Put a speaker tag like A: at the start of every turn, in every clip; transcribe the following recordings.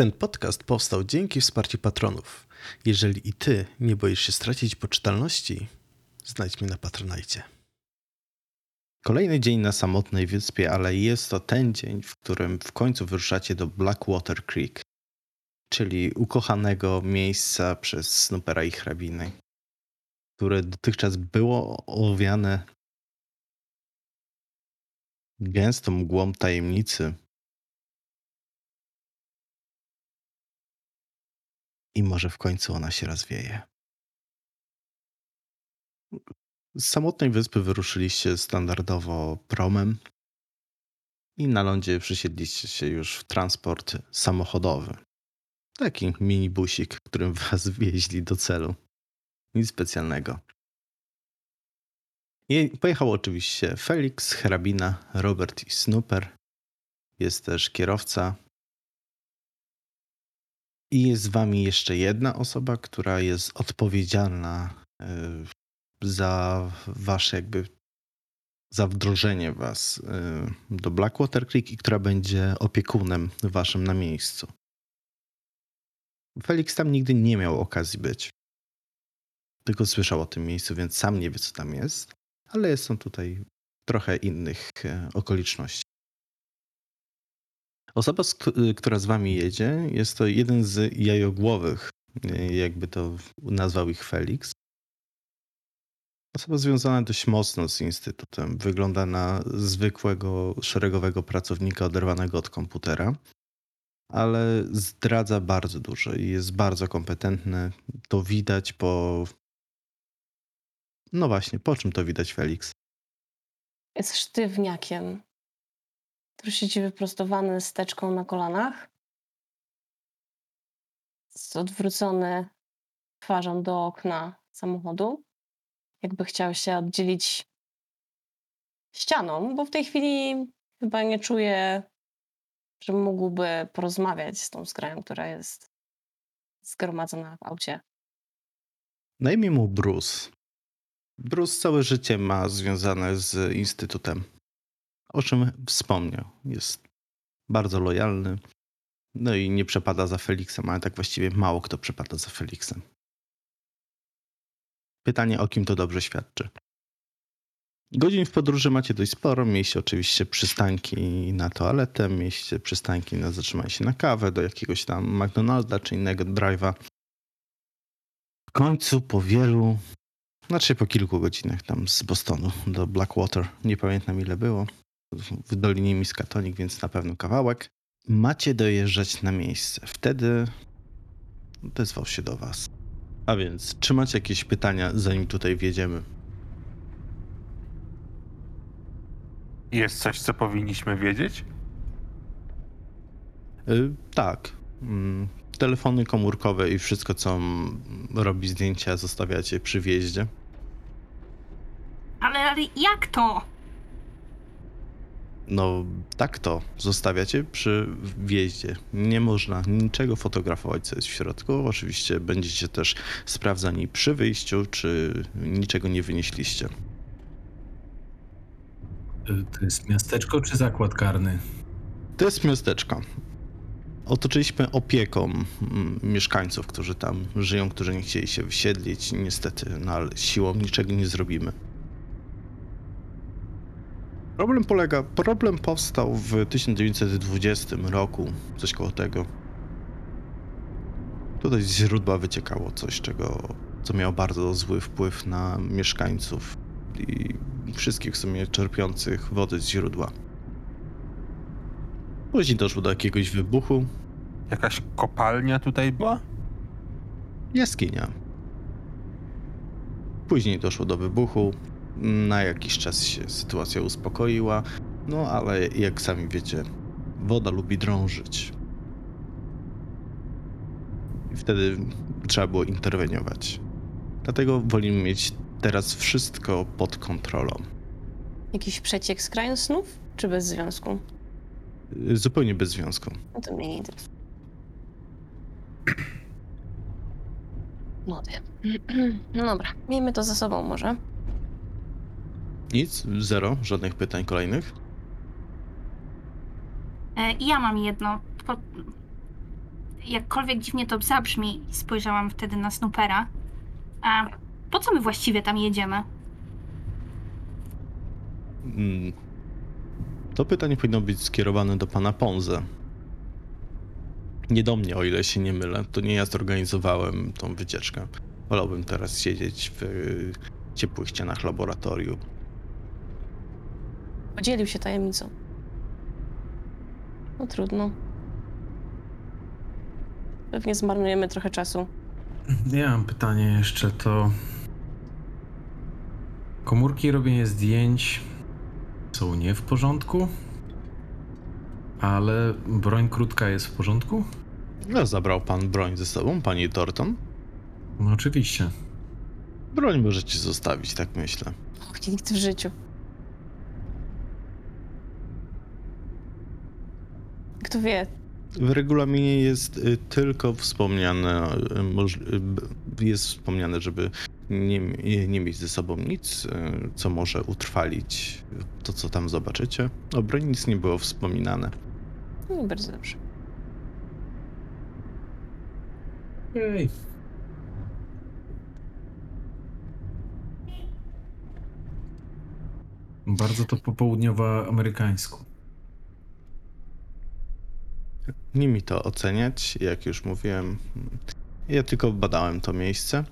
A: Ten podcast powstał dzięki wsparciu patronów. Jeżeli i ty nie boisz się stracić poczytalności, znajdź mnie na Patronajcie. Kolejny dzień na samotnej wyspie, ale jest to ten dzień, w którym w końcu wyruszacie do Blackwater Creek, czyli ukochanego miejsca przez Snoopera i hrabiny, które dotychczas było owiane gęstą mgłą tajemnicy. I może w końcu ona się rozwieje. Z samotnej wyspy wyruszyliście standardowo promem i na lądzie przysiedliście się już w transport samochodowy. Taki minibusik, którym was wieźli do celu. Nic specjalnego. I pojechał oczywiście Felix, hrabina, Robert i Snooper. Jest też kierowca. I jest z wami jeszcze jedna osoba, która jest odpowiedzialna y, za wasze jakby za wdrożenie was y, do Blackwater Creek i która będzie opiekunem waszym na miejscu. Felix tam nigdy nie miał okazji być. Tylko słyszał o tym miejscu, więc sam nie wie, co tam jest, ale są tutaj trochę innych e, okoliczności. Osoba, która z wami jedzie, jest to jeden z jajogłowych, e, jakby to nazwał ich Felix. Osoba związana dość mocno z Instytutem. Wygląda na zwykłego, szeregowego pracownika oderwanego od komputera, ale zdradza bardzo dużo i jest bardzo kompetentny. To widać po. No właśnie, po czym to widać, Felix?
B: Jest sztywniakiem, siedzi wyprostowany z teczką na kolanach. Odwrócony twarzą do okna samochodu jakby chciał się oddzielić ścianą, bo w tej chwili chyba nie czuje, że mógłby porozmawiać z tą skrają, która jest zgromadzona w aucie.
A: Na imię mu Bruce. Bruce całe życie ma związane z Instytutem, o czym wspomniał. Jest bardzo lojalny, no i nie przepada za Felixem, ale tak właściwie mało kto przepada za Felixem. Pytanie, o kim to dobrze świadczy. Godzin w podróży macie dość sporo. Mieliście oczywiście przystanki na toaletę, mieliście przystanki na zatrzymanie się na kawę, do jakiegoś tam McDonalda czy innego drive'a. W końcu po wielu, znaczy po kilku godzinach tam z Bostonu do Blackwater, nie pamiętam ile było, w Dolinie Miskatonik, więc na pewno kawałek, macie dojeżdżać na miejsce. Wtedy odezwał się do was. A więc, czy macie jakieś pytania, zanim tutaj wjedziemy?
C: Jest coś, co powinniśmy wiedzieć?
A: Y, tak. Mm, telefony komórkowe i wszystko, co robi zdjęcia, zostawiacie przy wjeździe.
D: Ale, ale jak to?
A: No tak to zostawiacie przy wjeździe. Nie można niczego fotografować, co jest w środku. Oczywiście będziecie też sprawdzani przy wyjściu, czy niczego nie wynieśliście.
E: Y, to jest miasteczko czy zakład karny?
A: To jest miasteczko. Otoczyliśmy opieką mm, mieszkańców, którzy tam żyją, którzy nie chcieli się wysiedlić. Niestety, no ale siłą niczego nie zrobimy. Problem polega, problem powstał w 1920 roku, coś koło tego. Tutaj z źródła wyciekało coś, czego, co miało bardzo zły wpływ na mieszkańców i wszystkich w sumie czerpiących wody z źródła. Później doszło do jakiegoś wybuchu.
C: Jakaś kopalnia tutaj była?
A: Jaskinia. Później doszło do wybuchu. Na jakiś czas się sytuacja uspokoiła, no ale jak sami wiecie, woda lubi drążyć. I wtedy trzeba było interweniować. Dlatego wolimy mieć teraz wszystko pod kontrolą.
B: Jakiś przeciek z kraju snów? Czy bez związku?
A: Zupełnie bez związku.
B: No to mnie nie interesuje. No dobra, miejmy to za sobą może.
A: Nic, zero, żadnych pytań kolejnych.
D: E, ja mam jedno. Po... jakkolwiek dziwnie to zabrzmi, spojrzałam wtedy na Snoopera. A po co my właściwie tam jedziemy?
A: Mm. To pytanie powinno być skierowane do pana Ponze. Nie do mnie, o ile się nie mylę. To nie ja zorganizowałem tą wycieczkę. Wolałbym teraz siedzieć w y, ciepłych ścianach laboratorium.
B: Podzielił się tajemnicą. No trudno. Pewnie zmarnujemy trochę czasu.
E: Ja mam pytanie jeszcze, to... Komórki robienie zdjęć są nie w porządku? Ale broń krótka jest w porządku?
A: No, zabrał pan broń ze sobą, pani Torton?
E: No oczywiście.
A: Broń możecie zostawić, tak myślę.
B: Och, nikt w życiu. Kto wie,
A: W regulaminie jest y, tylko wspomniane, y, y, jest wspomniane, żeby nie, nie mieć ze sobą nic, co może utrwalić to, co tam zobaczycie. O broni nic nie było wspominane.
B: no bardzo dobrze.
E: Ej. Bardzo to popołudniowo amerykańsku.
A: Nie mi to oceniać, jak już mówiłem. Ja tylko badałem to miejsce.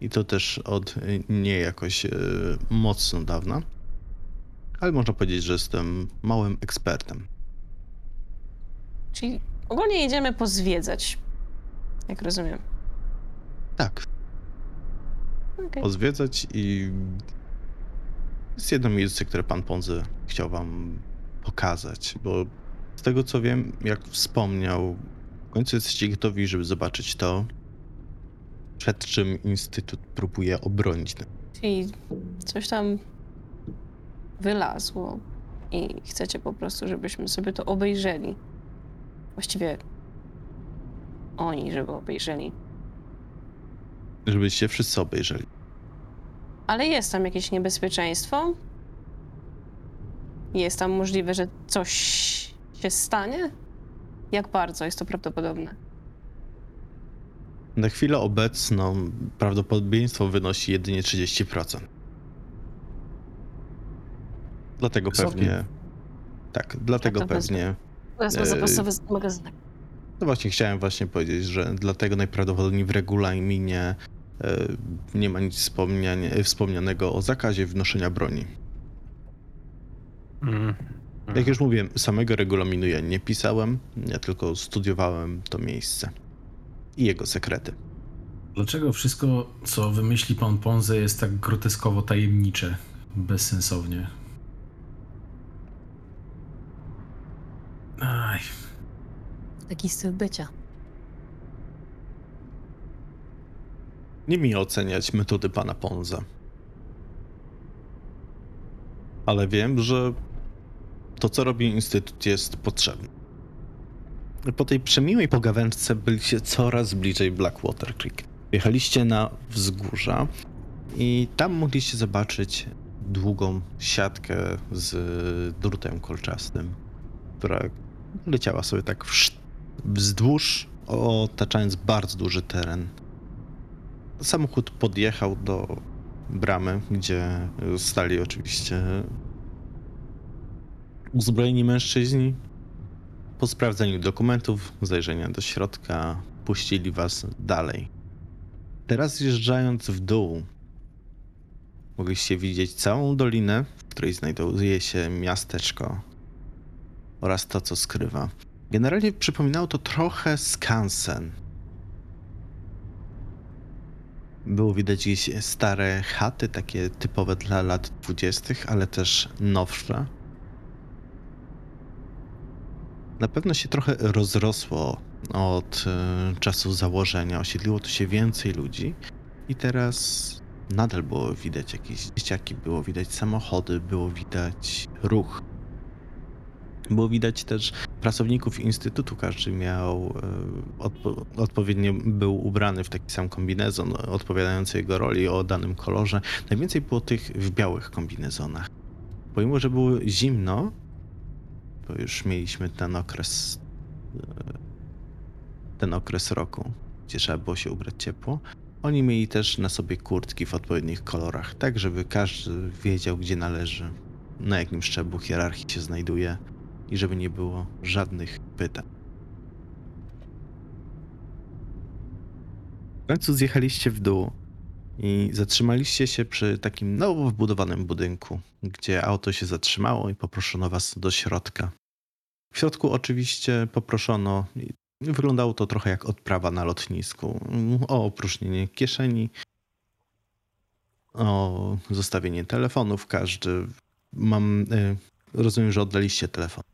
A: I to też od nie jakoś y, mocno dawna. Ale można powiedzieć, że jestem małym ekspertem.
B: Czyli ogólnie jedziemy pozwiedzać. Jak rozumiem.
A: Tak,
B: Okej.
A: pozwiedzać i jest jedno miejsce, które pan Ponzy chciał wam pokazać, bo z tego co wiem, jak wspomniał, w końcu jesteście gotowi, żeby zobaczyć to, przed czym Instytut próbuje obronić.
B: Czyli coś tam wylazło i chcecie po prostu, żebyśmy sobie to obejrzeli. Właściwie oni, żeby obejrzeli.
A: Żebyście wszyscy obejrzeli.
B: Ale jest tam jakieś niebezpieczeństwo? Jest tam możliwe, że coś się stanie? Jak bardzo jest to prawdopodobne?
A: Na chwilę obecną prawdopodobieństwo wynosi jedynie 30%. Dlatego
E: Wysokie.
A: pewnie. Tak, dlatego
B: wezmę.
A: pewnie
B: Wezmę zapasowy z- magazynek.
A: No właśnie, chciałem właśnie powiedzieć, że dlatego najprawdopodobniej w regulaminie e, nie ma nic wspomnianego o zakazie wnoszenia broni.
C: Mm.
A: Jak już mówiłem, samego regulaminu ja nie pisałem, ja tylko studiowałem to miejsce i jego sekrety.
E: Dlaczego wszystko, co wymyśli pan Ponze, jest tak groteskowo tajemnicze, bezsensownie? Aj,
B: Taki styl bycia.
A: Nie mi oceniać metody pana Ponza. Ale wiem, że to, co robi Instytut, jest potrzebne. Po tej przemiłej pogawędce byliście coraz bliżej Blackwater Creek. Wjechaliście na wzgórza i tam mogliście zobaczyć długą siatkę z drutem kolczastym, która leciała sobie tak wzdłuż, otaczając bardzo duży teren. Samochód podjechał do bramy, gdzie stali oczywiście uzbrojeni mężczyźni. Po sprawdzeniu dokumentów, zajrzenia do środka, puścili was dalej. Teraz zjeżdżając w dół, mogliście widzieć całą dolinę, w której znajduje się miasteczko oraz to, co skrywa. Generalnie przypominało to trochę skansen, było widać jakieś stare chaty, takie typowe dla lat dwudziestych, ale też nowsze. Na pewno się trochę rozrosło od e, czasu założenia. Osiedliło tu się więcej ludzi i teraz nadal było widać jakieś dzieciaki, było widać samochody, było widać ruch. Było widać też pracowników instytutu, każdy miał e, odpo- odpowiednio był ubrany w taki sam kombinezon odpowiadający jego roli o danym kolorze. Najwięcej było tych w białych kombinezonach. Pomimo, że było zimno, bo już mieliśmy ten okres e, ten okres roku, gdzie trzeba było się ubrać ciepło. Oni mieli też na sobie kurtki w odpowiednich kolorach, tak żeby każdy wiedział, gdzie należy, na jakim szczeblu hierarchii się znajduje i żeby nie było żadnych pytań. W końcu zjechaliście w dół i zatrzymaliście się przy takim nowo wbudowanym budynku, gdzie auto się zatrzymało i poproszono was do środka. W środku oczywiście poproszono, wyglądało to trochę jak odprawa na lotnisku, o opróżnienie kieszeni, o zostawienie telefonów. Każdy, mam, y, rozumiem, że oddaliście telefon.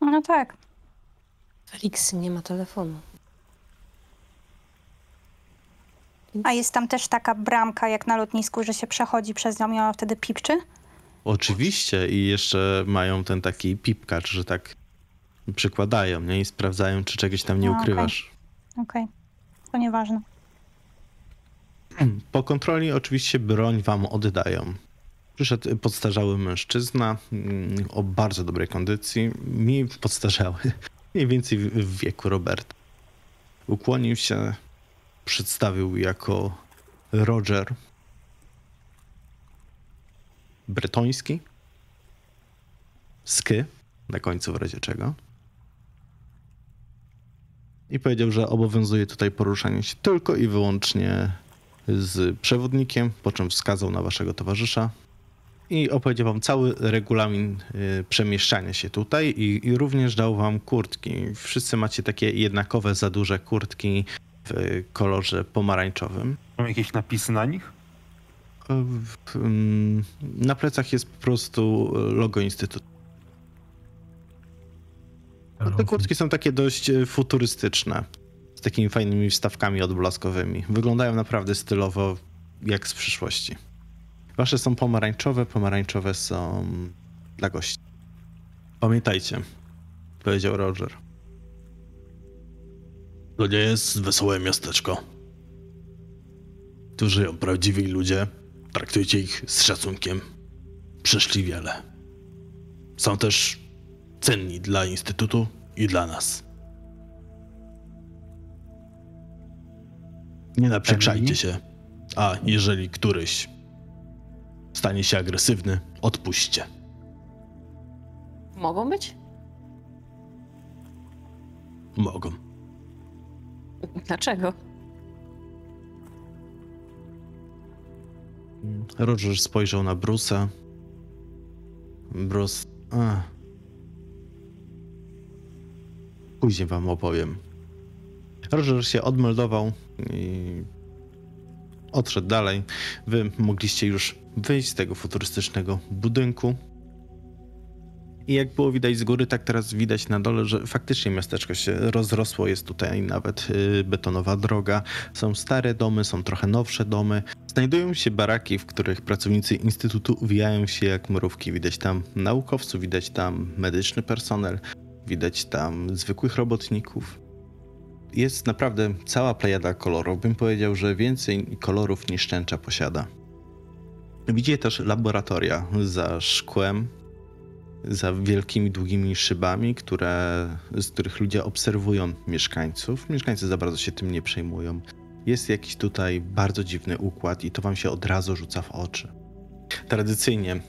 F: No tak.
B: Felix nie ma telefonu.
F: A jest tam też taka bramka jak na lotnisku, że się przechodzi przez nią i ona wtedy pipczy?
A: Oczywiście i jeszcze mają ten taki pipkacz, że tak przykładają nie? i sprawdzają, czy czegoś tam nie
F: A, okej.
A: ukrywasz.
F: Okej. To nieważne.
A: Po kontroli oczywiście broń wam oddają. Przyszedł podstarzały mężczyzna mm, o bardzo dobrej kondycji, mniej podstarzały, mniej więcej w- w wieku Roberta. Ukłonił się, przedstawił jako Roger bretoński, sky, na końcu w razie czego. I powiedział, że obowiązuje tutaj poruszanie się tylko i wyłącznie z przewodnikiem, po czym wskazał na waszego towarzysza i opowiedział wam cały regulamin y, przemieszczania się tutaj i, i również dał wam kurtki. Wszyscy macie takie jednakowe, za duże kurtki w kolorze pomarańczowym.
C: Są jakieś napisy na nich?
A: Na plecach jest po prostu logo Instytutu. Te kurtki są takie dość e, futurystyczne, z takimi fajnymi wstawkami odblaskowymi. Wyglądają naprawdę stylowo, jak z przyszłości. Wasze są pomarańczowe, pomarańczowe są dla gości. Pamiętajcie, powiedział Roger. To nie jest wesołe miasteczko. Tu żyją prawdziwi ludzie. Traktujcie ich z szacunkiem. Przeszli wiele. Są też cenni dla Instytutu i dla nas. Nie naprzykrzajcie się. A jeżeli któryś stanie się agresywny, odpuśćcie.
B: Mogą być?
A: Mogą.
B: Dlaczego?
A: Roger spojrzał na Bruce'a. Bruce. Później wam opowiem. Roger się odmeldował i odszedł dalej. Wy mogliście już wyjść z tego futurystycznego budynku. I jak było widać z góry, tak teraz widać na dole, że faktycznie miasteczko się rozrosło. Jest tutaj nawet y, betonowa droga. Są stare domy, są trochę nowsze domy. Znajdują się baraki, w których pracownicy Instytutu uwijają się jak mrówki. Widać tam naukowców, widać tam medyczny personel, widać tam zwykłych robotników. Jest naprawdę cała plejada kolorów. Bym powiedział, że więcej kolorów niż tęcza posiada. Widzicie też laboratoria za szkłem, za wielkimi, długimi szybami, które, z których ludzie obserwują mieszkańców. Mieszkańcy za bardzo się tym nie przejmują. Jest jakiś tutaj bardzo dziwny układ i to wam się od razu rzuca w oczy. Tradycyjnie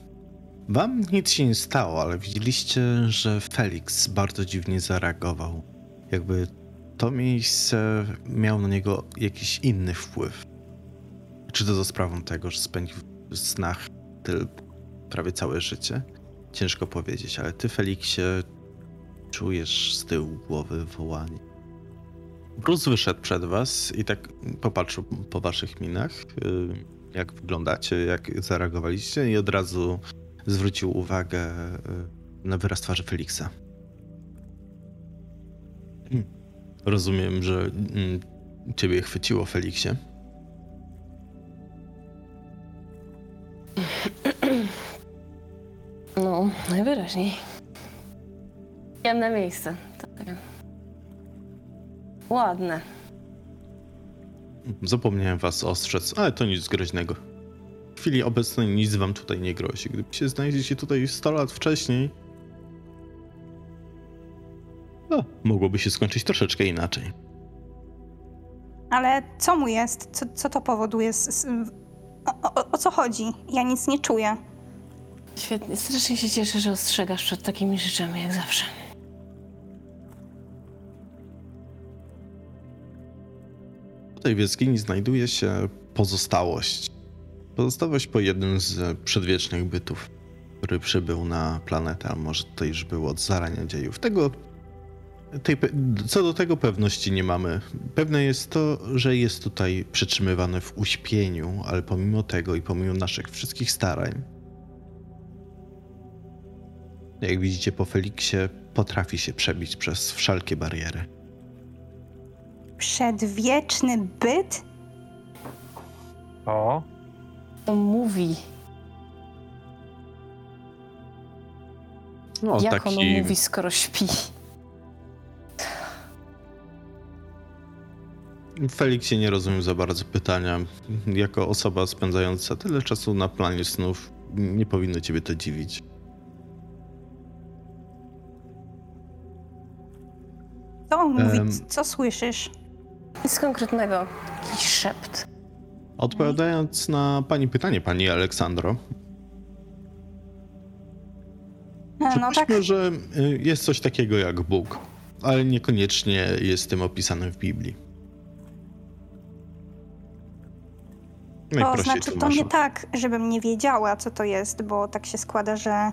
A: wam nic się nie stało, ale widzieliście, że Felix bardzo dziwnie zareagował. Jakby to miejsce miało na niego jakiś inny wpływ. Czy to za sprawą tego, że spędził w snach tyl prawie całe życie? Ciężko powiedzieć, ale ty, Feliksie, czujesz z tyłu głowy wołanie. Bruce wyszedł przed was i tak popatrzył po waszych minach, y, jak wyglądacie, jak zareagowaliście i od razu zwrócił uwagę y, na wyraz twarzy Feliksa. Rozumiem, że mm, ciebie chwyciło, Feliksie.
B: No, najwyraźniej. Jemne miejsce. Takie. Ładne.
A: Zapomniałem was ostrzec, ale to nic groźnego. W chwili obecnej nic wam tutaj nie grozi. Gdyby się znaleźliście tutaj 100 lat wcześniej, No, mogłoby się skończyć troszeczkę inaczej.
F: Ale co mu jest? Co, co to powoduje? O, o, o co chodzi? Ja nic nie czuję.
B: Świetnie, strasznie się cieszę, że ostrzegasz przed takimi rzeczami jak zawsze.
A: Tutaj w jaskini znajduje się pozostałość. Pozostałość po jednym z przedwiecznych bytów, który przybył na planetę, a może tutaj już było od zarania dziejów. Tego, tej, co do tego pewności nie mamy. Pewne jest to, że jest tutaj przetrzymywany w uśpieniu, ale pomimo tego i pomimo naszych wszystkich starań, jak widzicie po Feliksie, potrafi się przebić przez wszelkie bariery.
F: Przedwieczny byt?
C: O,
B: On mówi,
A: No,
B: jak ono mówi, skoro śpi.
A: Feliksie nie rozumiem za bardzo pytania. Jako osoba spędzająca tyle czasu na planie snów, nie powinno ciebie to dziwić.
F: Co on mówi?
A: Em.
F: Co słyszysz?
B: Nic konkretnego, jakiś szept.
A: Odpowiadając na pani pytanie, pani Aleksandro,
F: E, No tak,
A: przypuśćmy, że y, jest coś takiego jak Bóg, ale niekoniecznie jest tym opisane w Biblii.
F: to
A: Najprościej
F: znaczy to nie tak, żebym nie wiedziała, co to jest, bo tak się składa, że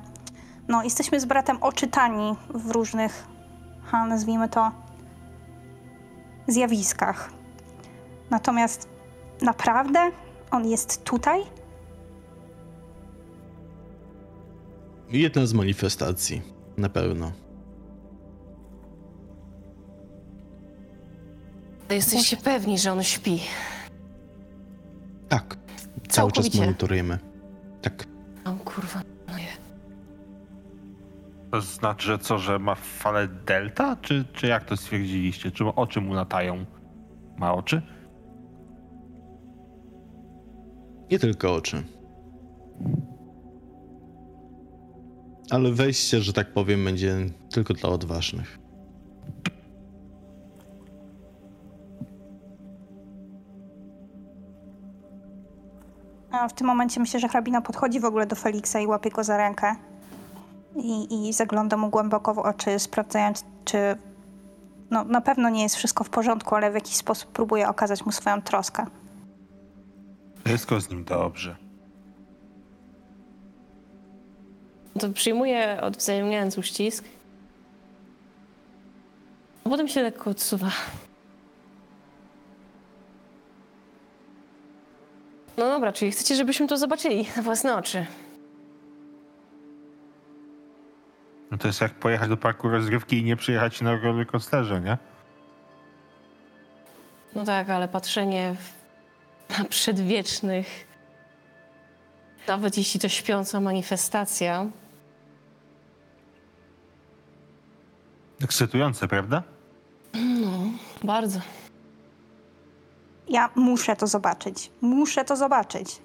F: no, jesteśmy z bratem oczytani w różnych, ha, nazwijmy to, zjawiskach. Natomiast naprawdę on jest tutaj?
A: Jedna z manifestacji, na pewno.
B: Jesteście pewni, że on śpi.
A: Tak, cały czas monitorujemy. Tak.
B: O kurwa.
C: To znaczy, że co, że ma falę delta? Czy, czy jak to stwierdziliście? Czy oczy mu latają? Ma oczy?
A: Nie tylko oczy. Ale wejście, że tak powiem, będzie tylko dla odważnych.
F: A w tym momencie myślę, że hrabina podchodzi w ogóle do Feliksa i łapie go za rękę. I, i zagląda mu głęboko w oczy, sprawdzając, czy no, na pewno nie jest wszystko w porządku, ale w jakiś sposób próbuje okazać mu swoją troskę.
C: Wszystko z nim dobrze.
B: To przyjmuje odwzajemniając uścisk. A potem się lekko odsuwa. No dobra, czyli chcecie, żebyśmy to zobaczyli na własne oczy.
C: No to jest jak pojechać do parku rozrywki i nie przyjechać na rollercoasterze, nie?
B: No tak, ale patrzenie w- na przedwiecznych, nawet jeśli to śpiąca manifestacja,
C: Ekscytujące, prawda?
B: no, bardzo.
F: Ja muszę to zobaczyć. Muszę to zobaczyć.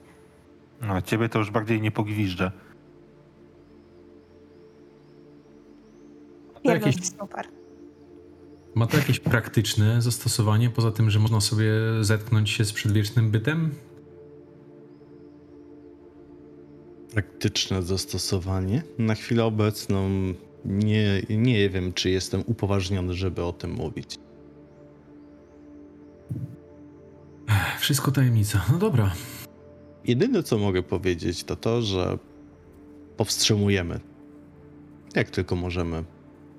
C: No, ciebie to już bardziej nie pogwiżdżę.
E: Jakieś-
F: super.
E: Ma to jakieś praktyczne zastosowanie, poza tym, że można sobie zetknąć się z przedwiecznym bytem?
A: Praktyczne zastosowanie. Na chwilę obecną nie, nie wiem, czy jestem upoważniony, żeby o tym mówić.
E: Wszystko tajemnica. No dobra.
A: Jedyne, co mogę powiedzieć, to to, że powstrzymujemy, jak tylko możemy,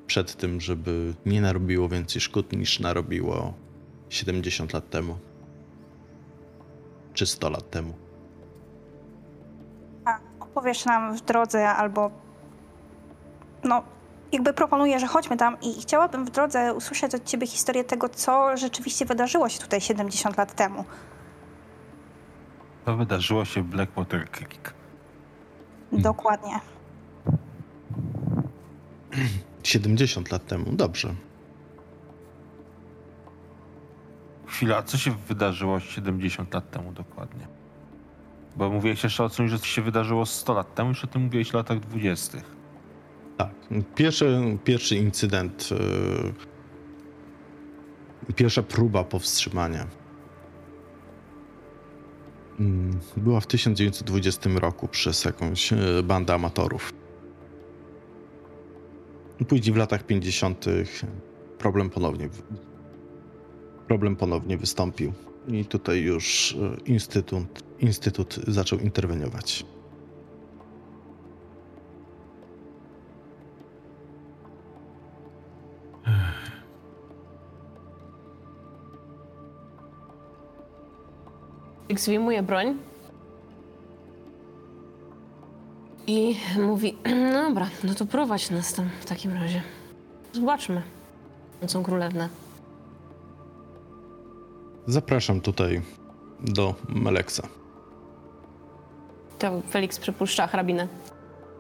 A: przed tym, żeby nie narobiło więcej szkód niż narobiło 70 lat temu. Czy 100 lat temu.
F: A opowiesz nam w drodze albo. No, jakby proponuję, że chodźmy tam i chciałabym w drodze usłyszeć od ciebie historię tego, co rzeczywiście wydarzyło się tutaj 70 lat temu.
C: To wydarzyło się w Blackwater Creek.
F: Dokładnie.
A: 70 lat temu, dobrze.
C: Chwila, co się wydarzyło 70 lat temu dokładnie? Bo mówiłeś jeszcze o czymś, że się wydarzyło 100 lat temu, już o tym mówiłeś w latach 20.
A: Tak. Pierwszy, pierwszy incydent, yy, pierwsza próba powstrzymania mm, była w 1920 roku przez jakąś yy, bandę amatorów. Później w latach 50. problem ponownie, problem ponownie wystąpił i tutaj już yy, instytut, instytut zaczął interweniować.
B: Felix wyjmuje broń i mówi, no dobra, no to prowadź nas tam w takim razie. Zobaczmy, nocą królewnę.
A: Zapraszam tutaj do Meleksa.
B: To Felix przypuszcza hrabinę.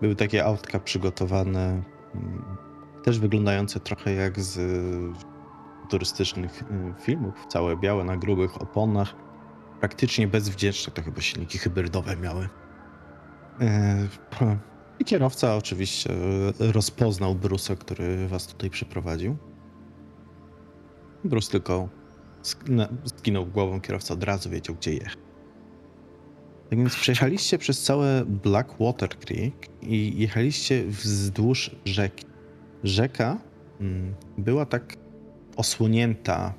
A: Były takie autka przygotowane, mm, też wyglądające trochę jak z y, turystycznych y, filmów. Całe białe na grubych oponach. Praktycznie bezwdzięczne, to chyba silniki hybrydowe miały. E, I kierowca oczywiście y, rozpoznał Bruce'a, który was tutaj przyprowadził. Bruce tylko skinął głową, kierowca od razu wiedział, gdzie jechać. Tak więc przejechaliście przez całe Blackwater Creek i jechaliście wzdłuż rzeki. Rzeka mm, była tak osłonięta.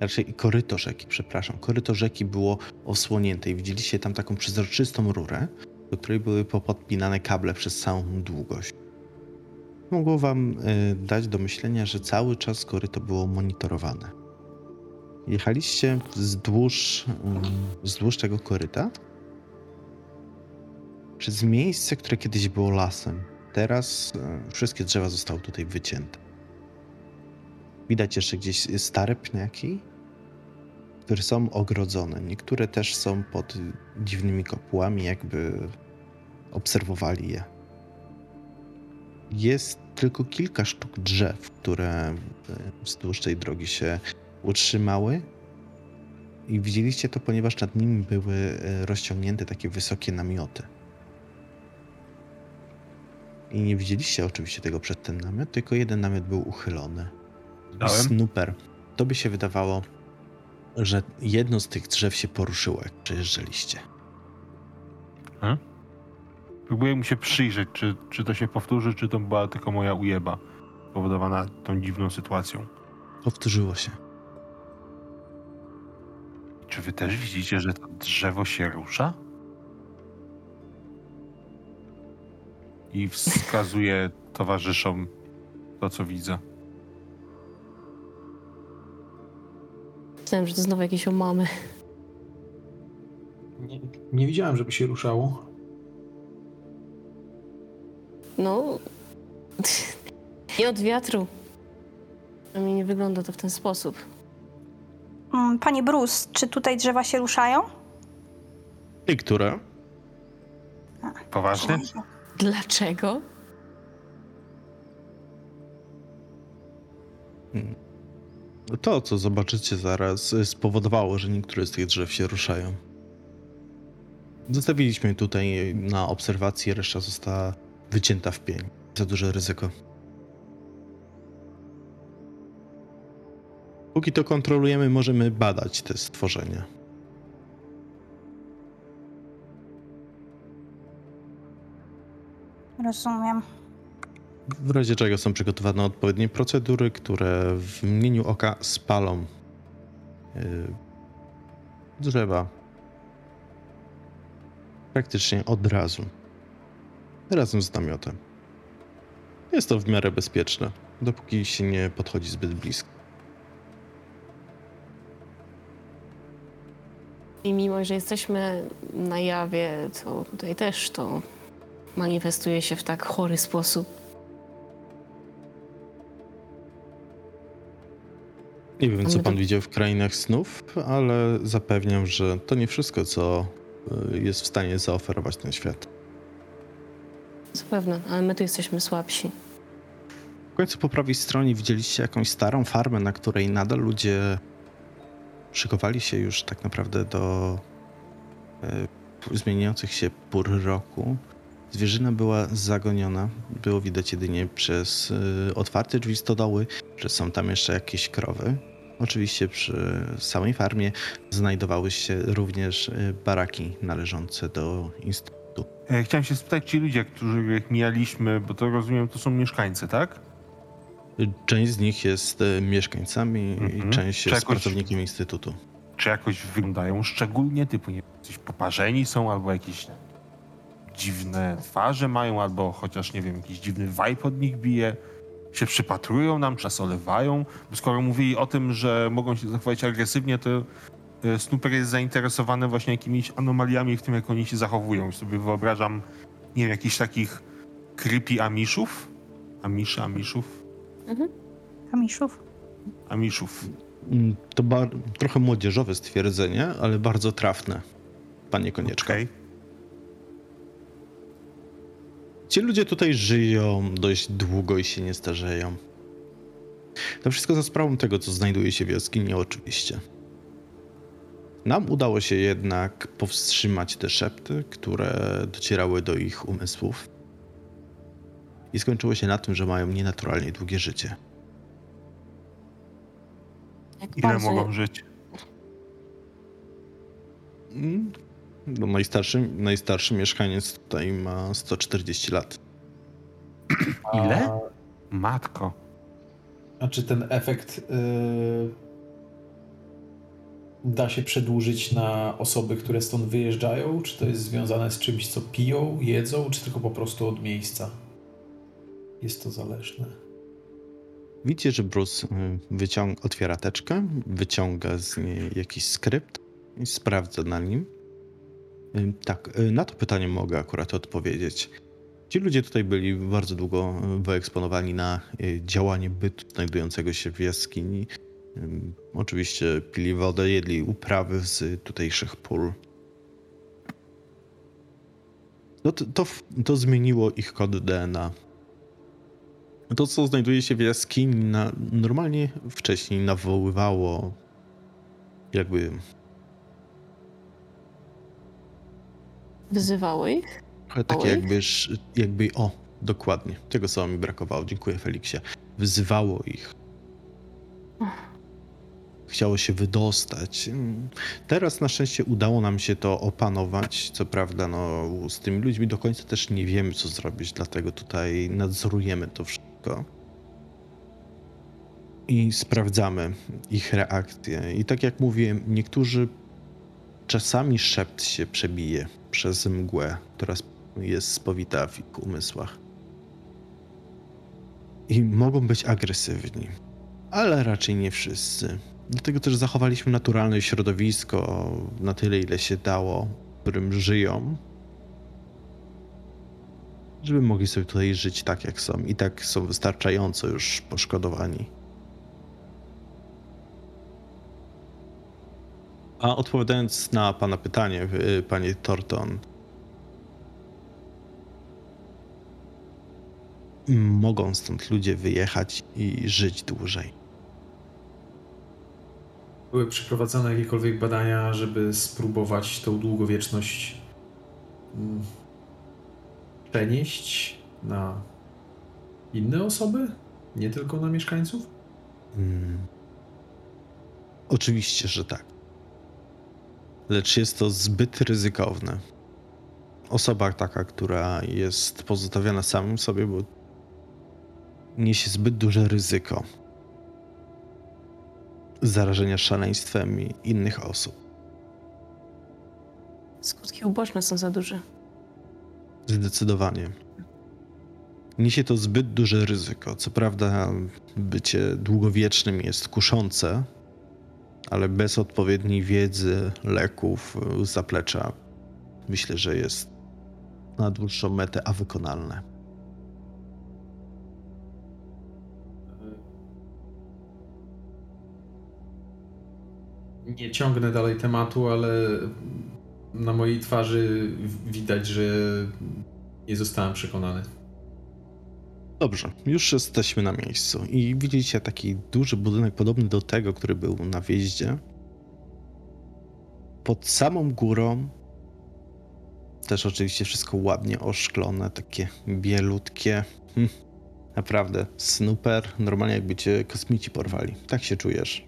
A: Raczej koryto rzeki, przepraszam. Koryto rzeki było osłonięte i widzieliście tam taką przezroczystą rurę, do której były popodpinane kable przez całą długość. Mogło wam y, dać do myślenia, że cały czas koryto było monitorowane. Jechaliście wzdłuż, mm, wzdłuż tego koryta przez miejsce, które kiedyś było lasem. Teraz e, wszystkie drzewa zostały tutaj wycięte. Widać jeszcze gdzieś stare pniaki, które są ogrodzone. Niektóre też są pod dziwnymi kopułami, jakby obserwowali je. Jest tylko kilka sztuk drzew, które e, wzdłuż tej drogi się utrzymały. I widzieliście to, ponieważ nad nimi były e, rozciągnięte takie wysokie namioty. I nie widzieliście oczywiście tego przed ten namiot, tylko jeden namiot był uchylony.
C: Dałem?
A: Snooper. To by się wydawało, że jedno z tych drzew się poruszyło, jak przejeżdżaliście.
C: Próbuję mu się przyjrzeć, czy, czy to się powtórzy, czy to była tylko moja ujeba spowodowana tą dziwną sytuacją.
A: Powtórzyło się.
C: Czy wy też widzicie, że to drzewo się rusza? I wskazuje towarzyszom to, co widzę.
B: Myślałem, że to znowu jakieś omamy.
G: Nie, nie widziałem, żeby się ruszało.
B: No, nie od wiatru. A mnie nie wygląda to w ten sposób.
F: Mm, Panie Bruce, czy tutaj drzewa się ruszają?
A: I które?
C: Poważnie?
B: Dlaczego?
A: To, co zobaczycie zaraz, spowodowało, że niektóre z tych drzew się ruszają. Zostawiliśmy tutaj na obserwację, reszta została wycięta w pień. Za duże ryzyko. Póki to kontrolujemy, możemy badać te stworzenia.
F: Rozumiem.
A: W razie czego są przygotowane odpowiednie procedury, które w mgnieniu oka spalą yy, drzewa praktycznie od razu. Razem z namiotem. Jest to w miarę bezpieczne, dopóki się nie podchodzi zbyt blisko.
B: I mimo, że jesteśmy na jawie, to tutaj też to manifestuje się w tak chory sposób.
A: Nie wiem, co pan
B: to-
A: widział w krainach snów, ale zapewniam, że to nie wszystko, co yy, jest w stanie zaoferować ten świat.
B: Zapewne, ale my tu jesteśmy słabsi.
A: W końcu po prawej stronie widzieliście jakąś starą farmę, na której nadal ludzie szykowali się już tak naprawdę do e, zmieniających się pór roku. Zwierzyna była zagoniona. Było widać jedynie przez y, otwarte drzwi stodoły, że są tam jeszcze jakieś krowy. Oczywiście przy samej farmie znajdowały się również y, baraki należące do instytutu.
C: E, Chciałem się spytać, ci ludzie, których mijaliśmy, bo to rozumiem, to są mieszkańcy, tak?
A: Y, Część z nich jest y, mieszkańcami
C: Mhm.
A: i część
C: Czy
A: jest
C: jakoś-
A: pracownikiem instytutu.
C: Czy jakoś wyglądają szczególnie, typu nie coś poparzeni są, albo jakieś dziwne twarze mają, albo chociaż, nie wiem, jakiś dziwny vibe od nich bije? Się przypatrują nam, czas olewają? Bo skoro mówili o tym, że mogą się zachować agresywnie, to e, Snooper jest zainteresowany właśnie jakimiś anomaliami w tym, jak oni się zachowują. Już sobie wyobrażam, nie wiem, jakichś takich creepy amishów? Amiszy, amishów?
F: Kamiszów?
C: Amishów.
A: Mm, To trochę młodzieżowe stwierdzenie, ale bardzo trafne, panie Konieczka.
C: Okej.
A: Ci ludzie tutaj żyją dość długo i się nie starzeją. To wszystko za sprawą tego, co znajduje się w jaskini, oczywiście. Nam udało się jednak powstrzymać te szepty, które docierały do ich umysłów. I skończyło się na tym, że mają nienaturalnie długie życie.
B: Jak
C: Ile
B: bardzo-
C: mogą żyć?
A: No, najstarszy, najstarszy mieszkaniec tutaj ma 140 lat.
C: Ile?
G: A,
C: Matko.
G: a czy ten efekt y, da się przedłużyć na osoby, które stąd wyjeżdżają? Czy to jest związane z czymś, co piją, jedzą, czy tylko po prostu od miejsca? Jest to zależne.
A: Widzicie, że Bruce y, wyciąga, otwiera teczkę, wyciąga z niej jakiś skrypt i sprawdza na nim. Tak, y, na to pytanie mogę akurat odpowiedzieć. Ci ludzie tutaj byli bardzo długo y, wyeksponowani na y, działanie bytu znajdującego się w jaskini. Oczywiście pili wodę, jedli uprawy z tutejszych pól. No to, to, to zmieniło ich kod DNA. To, co znajduje się w jaskini, na, normalnie wcześniej nawoływało jakby
B: Wyzywały ich?
A: trochę takie jakby, sz- jakby, o, dokładnie, tego słowa mi brakowało, dziękuję Feliksie. Wyzywało ich. Chciało się wydostać. Mm, Teraz na szczęście udało nam się to opanować. Co prawda, no, z tymi ludźmi do końca też nie wiemy, co zrobić, dlatego tutaj nadzorujemy to wszystko. I sprawdzamy ich reakcje. I tak jak mówiłem, niektórzy czasami szept się przebije przez mgłę, która jest spowita w ich umysłach. I mogą być agresywni, ale raczej nie wszyscy. Dlatego też zachowaliśmy naturalne środowisko na tyle, ile się dało, w którym żyją, żeby mogli sobie tutaj żyć tak, jak są. I tak są wystarczająco już poszkodowani. A odpowiadając na pana pytanie, y, panie Thornton, mogą stąd ludzie wyjechać i żyć dłużej.
G: Były przeprowadzane jakiekolwiek badania, żeby spróbować tą długowieczność mm, przenieść na inne osoby? Nie tylko na mieszkańców?
A: Mm. Oczywiście, że tak. Lecz jest to zbyt ryzykowne. Osoba taka, która jest pozostawiona samym sobie, bo niesie zbyt duże ryzyko zarażenia szaleństwem innych osób.
B: Skutki uboczne są za duże.
A: Zdecydowanie. Niesie to zbyt duże ryzyko. Co prawda, bycie długowiecznym jest kuszące, ale bez odpowiedniej wiedzy, leków, zaplecza, myślę, że jest na dłuższą metę, a wykonalne.
G: Nie ciągnę dalej tematu, ale na mojej twarzy widać, że nie zostałem przekonany.
A: Dobrze, już jesteśmy na miejscu i widzicie taki duży budynek podobny do tego, który był na wjeździe. Pod samą górą Też oczywiście wszystko ładnie oszklone, takie bielutkie. Hm. Naprawdę, snooper, normalnie jakby cię kosmici porwali. Tak się czujesz.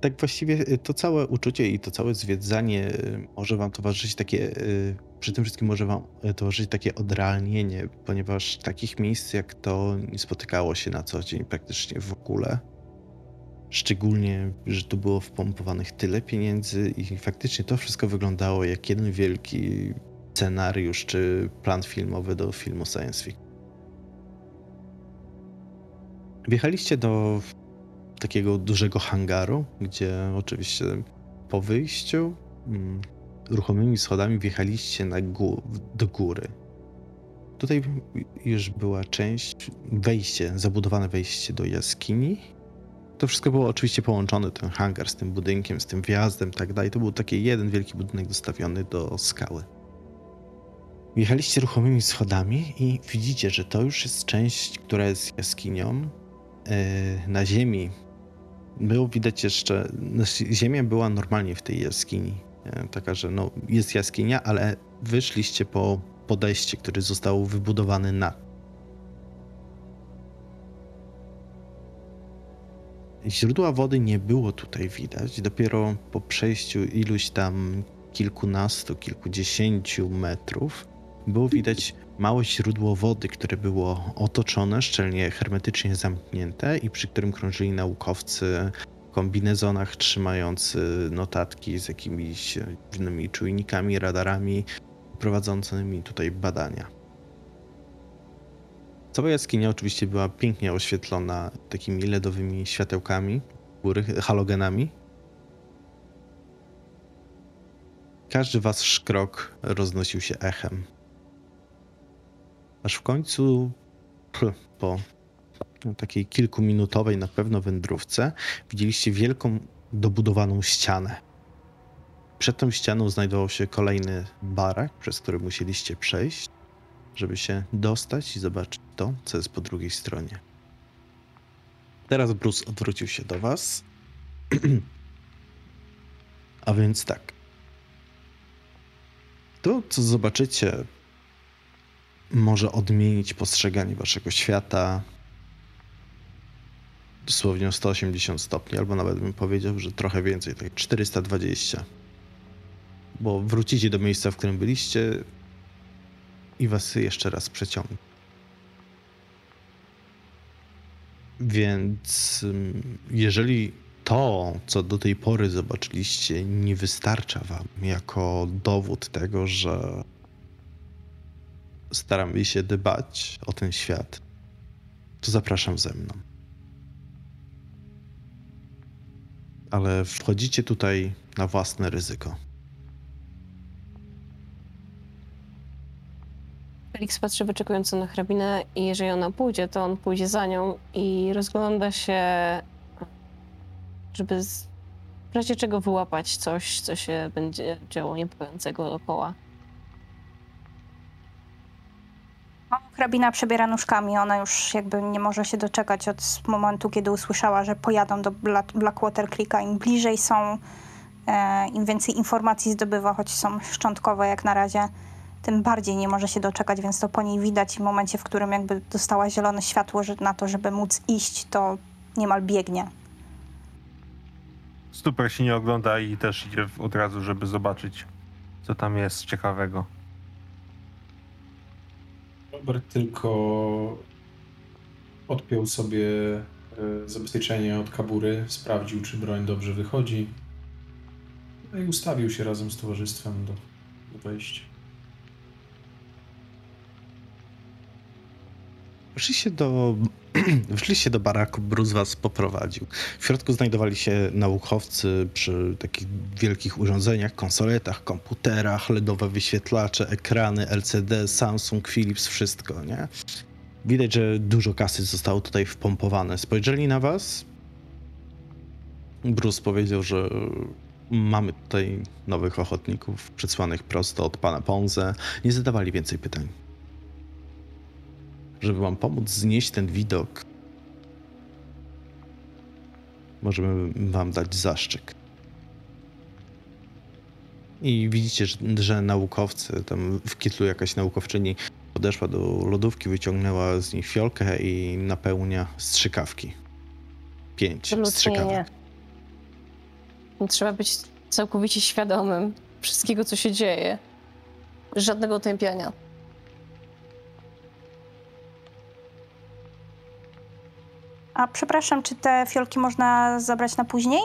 A: Tak właściwie to całe uczucie i to całe zwiedzanie y, może wam towarzyszyć takie, y, przy tym wszystkim może wam y, towarzyszyć takie odrealnienie, ponieważ takich miejsc jak to nie spotykało się na co dzień praktycznie w ogóle. Szczególnie, że tu było wpompowanych tyle pieniędzy i faktycznie to wszystko wyglądało jak jeden wielki scenariusz czy plan filmowy do filmu science fiction. Wjechaliście do takiego dużego hangaru, gdzie oczywiście po wyjściu mm, ruchomymi schodami wjechaliście na gó- do góry. Tutaj już była część, wejście, zabudowane wejście do jaskini. To wszystko było oczywiście połączone, ten hangar z tym budynkiem, z tym wjazdem, tak dalej. To był taki jeden wielki budynek dostawiony do skały. Wjechaliście ruchomymi schodami i widzicie, że to już jest część, która jest jaskinią. Yy, Na ziemi było widać jeszcze, znaczy ziemia była normalnie w tej jaskini. E, Taka, że no, jest jaskinia, ale wyszliście po podejście, które zostało wybudowane na. Źródła wody nie było tutaj widać. Dopiero po przejściu iluś tam kilkunastu, kilkudziesięciu metrów było widać małe źródło wody, które było otoczone, szczelnie hermetycznie zamknięte i przy którym krążyli naukowcy kombinezonach trzymający notatki z jakimiś dziwnymi czujnikami, radarami prowadzącymi tutaj badania. Cała jaskinia oczywiście była pięknie oświetlona takimi LEDowymi światełkami, góry, halogenami. Każdy wasz krok roznosił się echem. Aż w końcu, po takiej kilkuminutowej na pewno wędrówce, widzieliście wielką dobudowaną ścianę. Przed tą ścianą znajdował się kolejny barak, przez który musieliście przejść, żeby się dostać i zobaczyć to, co jest po drugiej stronie. Teraz Bruce odwrócił się do was. A więc tak. To, co zobaczycie, może odmienić postrzeganie waszego świata dosłownie o 180 stopni, albo nawet bym powiedział, że trochę więcej, tak 420. Bo wrócicie do miejsca, w którym byliście i was jeszcze raz przeciągnie. Więc ym, jeżeli to, co do tej pory zobaczyliście, nie wystarcza wam jako dowód tego, że staramy się dbać o ten świat, to zapraszam ze mną. Ale wchodzicie tutaj na własne ryzyko.
B: Felix patrzy wyczekująco na hrabinę i jeżeli ona pójdzie, to on pójdzie za nią i rozgląda się, żeby z... w razie czego wyłapać coś, co się będzie działo niepokojącego dookoła.
F: Hrabina przebiera nóżkami. Ona już jakby nie może się doczekać od momentu, kiedy usłyszała, że pojadą do Bla- Blackwater Creeka. Im bliżej są, e, im więcej informacji zdobywa, choć są szczątkowe jak na razie, tym bardziej nie może się doczekać, więc to po niej widać. W momencie, w którym jakby dostała zielone światło że na to, żeby móc iść, to niemal biegnie.
C: Super się nie ogląda i też idzie od razu, żeby zobaczyć, co tam jest ciekawego.
G: Robert tylko odpiął sobie e, zabezpieczenie od kabury, sprawdził, czy broń dobrze wychodzi. No i ustawił się razem z towarzystwem do, do wejścia.
A: Weszliście do, do baraku, Bruce was poprowadził. W środku znajdowali się naukowcy przy takich wielkich urządzeniach, konsoletach, komputerach, LEDowe wyświetlacze, ekrany, LCD, Samsung, Philips, wszystko, nie? Widać, że dużo kasy zostało tutaj wpompowane. Spojrzeli na was. Bruce powiedział, że mamy tutaj nowych ochotników przysłanych prosto od pana Ponze. Nie zadawali więcej pytań żeby wam pomóc znieść ten widok, możemy wam dać zaszczyk. I widzicie, że, że naukowcy, tam w kitlu jakaś naukowczyni podeszła do lodówki, wyciągnęła z niej fiolkę i napełnia strzykawki. Pięć
B: Absolutnie
A: strzykawek.
B: nie. Trzeba być całkowicie świadomym wszystkiego, co się dzieje. Żadnego otępiania.
F: A przepraszam, czy te fiolki można zabrać na później?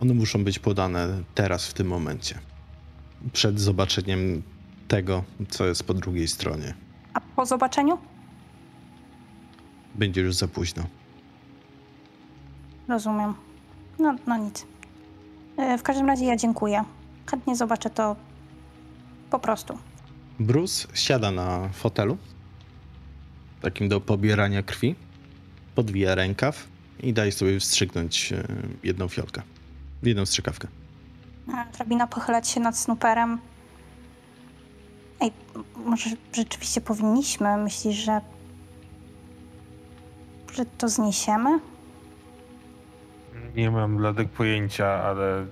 A: One muszą być podane teraz, w tym momencie. Przed zobaczeniem tego, co jest po drugiej stronie.
F: A po zobaczeniu?
A: Będzie już za późno.
F: Rozumiem. No, no nic. E, W każdym razie ja dziękuję. Chętnie zobaczę to po prostu.
A: Bruce siada na fotelu, takim do pobierania krwi, podwija rękaw i daje sobie wstrzygnąć e, jedną fiolkę. Jedną strzykawkę.
F: A Hrabina pochylać się nad snuperem. Ej, może rzeczywiście powinniśmy? Myślisz, że... że to zniesiemy?
C: Nie mam bladek pojęcia, ale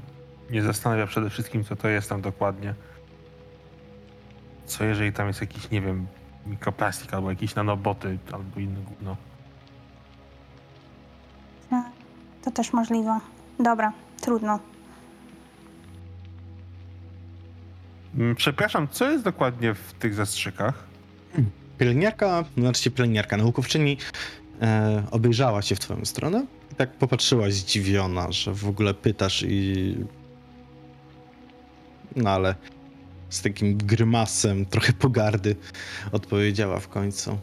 C: nie zastanawia przede wszystkim, co to jest tam dokładnie. Co jeżeli tam jest jakiś, nie wiem, mikroplastik albo jakieś nanoboty albo inne gówno.
F: E, To też możliwe. Dobra, trudno.
C: Mm, Przepraszam, co jest dokładnie w tych zastrzykach?
A: Pielęgniarka, znaczy pielęgniarka, naukowczyni e, obejrzała się w twoją stronę i tak popatrzyła zdziwiona, że w ogóle pytasz i... No ale z takim grymasem, trochę pogardy odpowiedziała w końcu.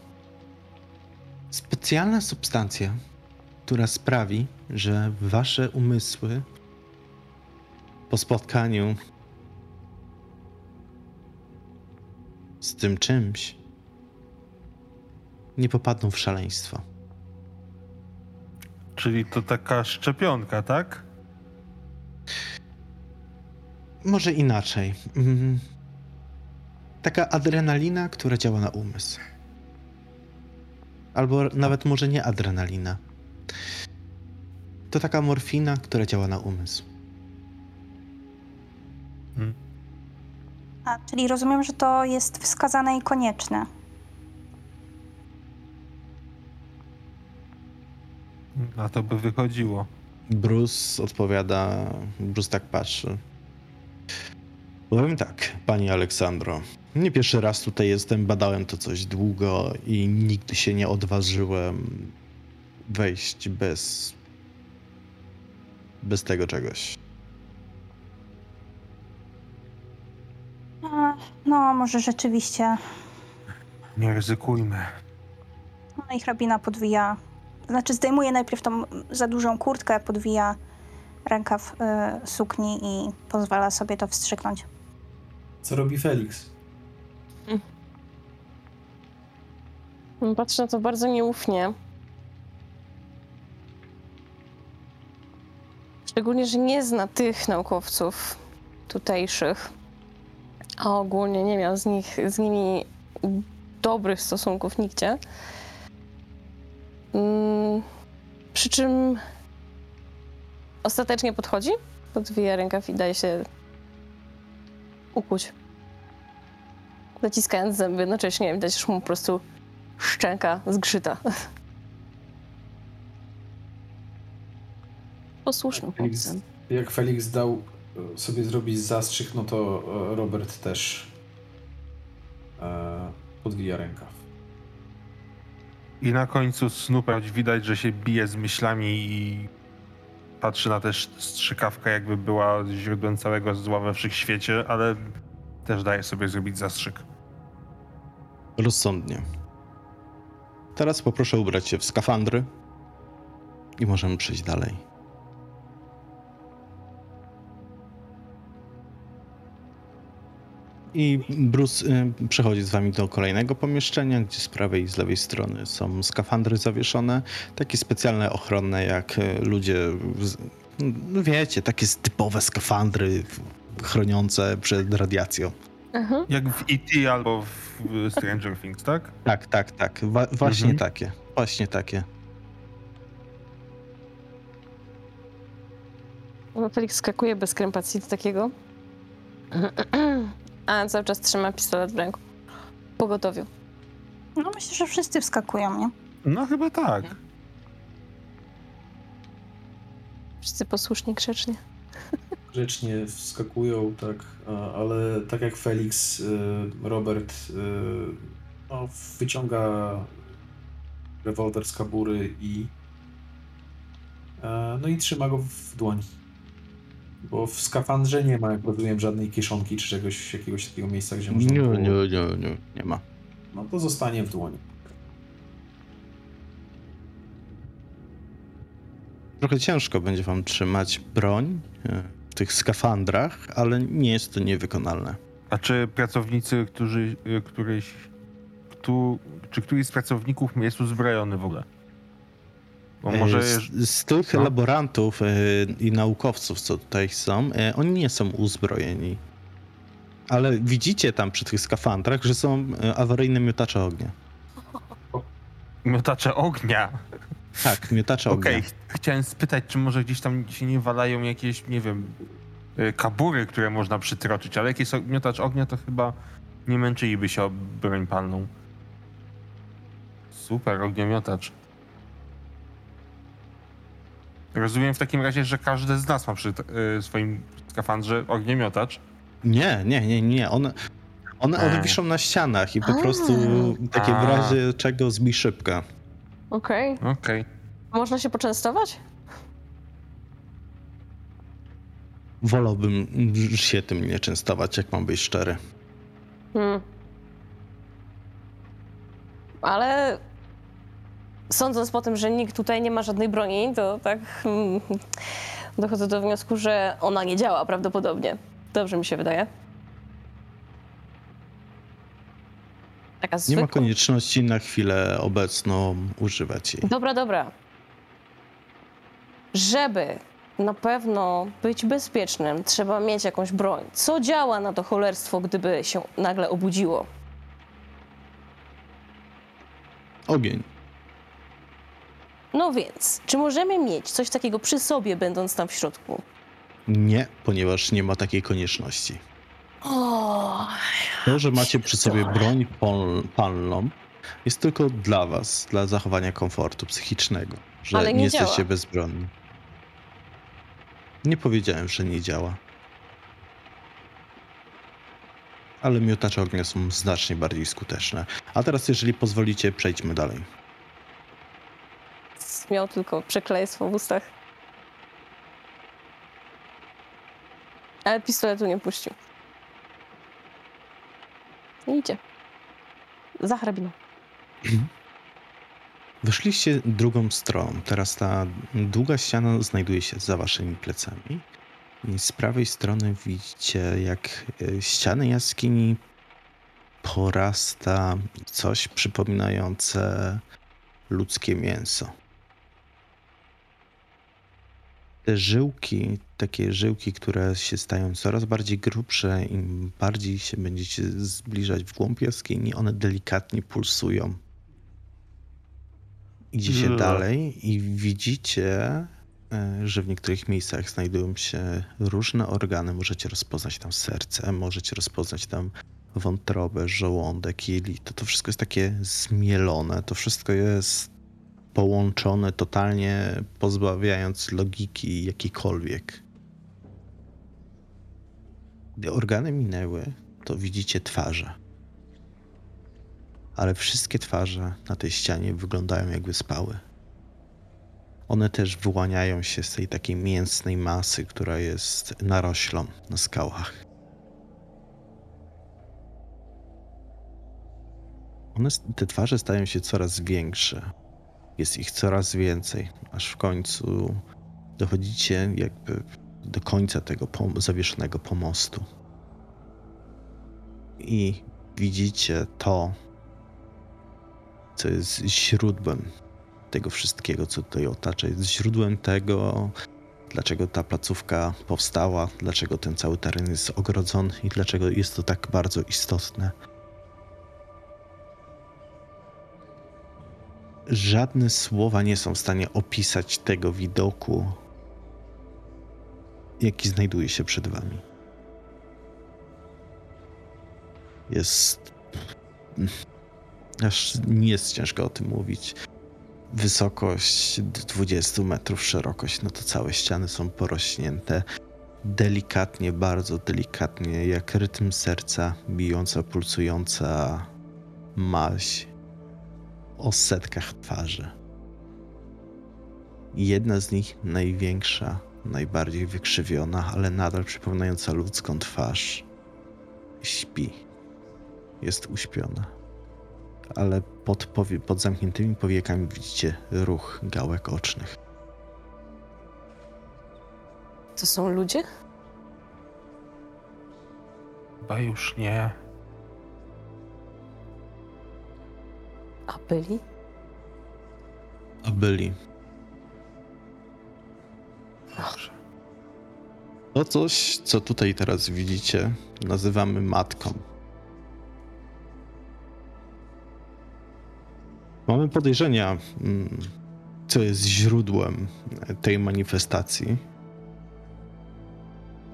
A: Specjalna substancja, która sprawi, że wasze umysły po spotkaniu z tym czymś nie popadną w szaleństwo.
C: Czyli to taka szczepionka, tak?
A: Może inaczej. Taka adrenalina, która działa na umysł. Albo nawet może nie adrenalina. To taka morfina, która działa na umysł.
F: A, czyli rozumiem, że to jest wskazane i konieczne.
C: Na to by wychodziło.
A: Bruce odpowiada, Bruce tak patrzy. Powiem tak, pani Aleksandro. Nie pierwszy raz tutaj jestem, badałem to coś długo i nigdy się nie odważyłem wejść bez. bez tego czegoś.
F: A, no, może rzeczywiście.
C: Nie ryzykujmy.
F: No i hrabina podwija. Znaczy, zdejmuje najpierw tą za dużą kurtkę, podwija rękaw y, sukni i pozwala sobie to wstrzyknąć.
G: Co robi Felix?
B: Patrzę na to bardzo nieufnie. Szczególnie, że nie zna tych naukowców tutejszych. A ogólnie nie miał z, nich, z nimi dobrych stosunków nigdzie. Mm, przy czym ostatecznie podchodzi, podwija rękaw i daje się ukuć. Zaciskając zęby, jednocześnie widać, że mu po prostu szczęka zgrzyta. Posłusznym
G: Felix,
B: chłopcem.
G: jak Felix dał e, sobie zrobić zastrzyk, no to e, Robert też e, podwija rękaw.
C: I na końcu Snooper widać, że się bije z myślami i patrzy na też strzykawkę, jakby była źródłem całego zła we wszechświecie, ale też daje sobie zrobić zastrzyk.
A: Rozsądnie. Teraz poproszę ubrać się w skafandry i możemy przejść dalej. I Bruce y, przechodzi z wami do kolejnego pomieszczenia, gdzie z prawej i z lewej strony są skafandry zawieszone, takie specjalne ochronne, jak y, ludzie, no wiecie, takie typowe skafandry chroniące przed radiacją.
B: Mhm.
C: Jak w E.T. albo w Stranger Things, tak?
A: Tak, tak, tak. Wa- właśnie
C: Mhm.
A: takie. Właśnie takie.
B: No, Felix skakuje bez krępacji do takiego. A cały czas trzyma pistolet w ręku. Pogotowiu.
F: No myślę, że wszyscy wskakują, nie?
C: No chyba tak.
B: Wszyscy posłusznie, grzecznie.
G: Grzecznie wskakują, tak, ale tak jak Felix, y, Robert y, no, wyciąga rewolwer z kabury i no i trzyma go w dłoni. Bo w skafandrze nie ma, jak rozumiem, żadnej kieszonki czy czegoś, jakiegoś takiego miejsca, gdzie można
A: Nie, nie, nie, nie, nie ma.
G: No to zostanie w dłoni.
A: Trochę ciężko będzie wam trzymać broń e, w tych skafandrach, ale nie jest to niewykonalne.
C: A czy pracownicy, którzy, y, któryś, czy któryś z pracowników jest uzbrojony w ogóle? Bo może
A: E,
C: jest...
A: z, z tych
C: no.
A: laborantów e, i naukowców, co tutaj są, e, oni nie są uzbrojeni. Ale widzicie tam przy tych skafandrach, że są e, awaryjne miotacze ognia.
C: miotacze ognia.
A: Tak, miotacze ognia.
C: Okej, ch- chciałem spytać, czy może gdzieś tam się nie walają jakieś, nie wiem, y, kabury, które można przytroczyć, ale jak jest miotacz ognia, to chyba nie męczyliby się o broń palną. Super, ogniomiotacz. Rozumiem w takim razie, że każdy z nas ma przy y, swoim skafandrze ogniomiotacz.
A: Nie, nie, nie, nie. One, one, one wiszą na ścianach i po
B: A.
A: prostu takie w razie czego zbij szybka.
B: Okej.
C: Okej.
B: Można się poczęstować?
A: Wolałbym się tym nie częstować, jak mam być szczery.
B: Hmm. Ale sądząc po tym, że nikt tutaj nie ma żadnej broni, to tak hmm, dochodzę do wniosku, że ona nie działa prawdopodobnie. Dobrze mi się wydaje. Taka
A: Nie
B: zwykła.
A: ma konieczności na chwilę obecną używać jej.
B: Dobra, dobra. Żeby na pewno być bezpiecznym, trzeba mieć jakąś broń. Co działa na to cholerstwo, gdyby się nagle obudziło?
A: Ogień.
B: No więc, czy możemy mieć coś takiego przy sobie, będąc tam w środku?
A: Nie, ponieważ nie ma takiej konieczności. To, że macie przy sobie broń pol- palną, jest tylko dla was, dla zachowania komfortu psychicznego, że
B: Ale
A: nie,
B: nie
A: jesteście
B: działa.
A: bezbronni. Nie powiedziałem, że nie działa. Ale miotacze ognia są znacznie bardziej skuteczne. A teraz, jeżeli pozwolicie, przejdźmy dalej.
B: miał tylko przekleństwo w ustach. Ale pistoletu nie puścił. Idzie. Za hrabiną.
A: Wyszliście drugą stroną. Teraz ta długa ściana znajduje się za waszymi plecami. I z prawej strony widzicie, jak e, ściany jaskini porasta coś przypominające ludzkie mięso. Te żyłki, takie żyłki, które się stają coraz bardziej grubsze, im bardziej się będziecie zbliżać w głąb jaskini, one delikatnie pulsują. Idziecie
C: Ugh.
A: dalej i widzicie, e, że w niektórych miejscach znajdują się różne organy. Możecie rozpoznać tam serce, możecie rozpoznać tam wątrobę, żołądek, jelito. To wszystko jest takie zmielone, to wszystko jest połączone totalnie, pozbawiając logiki jakiejkolwiek. Gdy organy minęły, to widzicie twarze. Ale wszystkie twarze na tej ścianie wyglądają jakby spały. One też wyłaniają się z tej takiej mięsnej masy, która jest naroślą na skałach. One, te twarze stają się coraz większe. Jest ich coraz więcej, aż w końcu dochodzicie jakby do końca tego pom- zawieszonego pomostu. I widzicie to, co jest źródłem tego wszystkiego, co tutaj otacza. Jest źródłem tego, dlaczego ta placówka powstała, dlaczego ten cały teren jest ogrodzony i dlaczego jest to tak bardzo istotne. Żadne słowa nie są w stanie opisać tego widoku jaki znajduje się przed wami. Jest. Aż nie jest ciężko o tym mówić. Wysokość 20 metrów, szerokość, no to całe ściany są porośnięte. Delikatnie, bardzo delikatnie, jak rytm serca, bijąca, pulsująca maź o setkach twarzy. Jedna z nich, największa, najbardziej wykrzywiona, ale nadal przypominająca ludzką twarz, śpi. Jest uśpiona. Ale pod, powie- pod zamkniętymi powiekami widzicie ruch gałek ocznych.
B: To są ludzie?
C: Chyba już nie.
B: A byli?
A: A byli.
C: Dobrze.
A: To coś, co tutaj teraz widzicie, nazywamy matką. Mamy podejrzenia, mm, co jest źródłem tej manifestacji,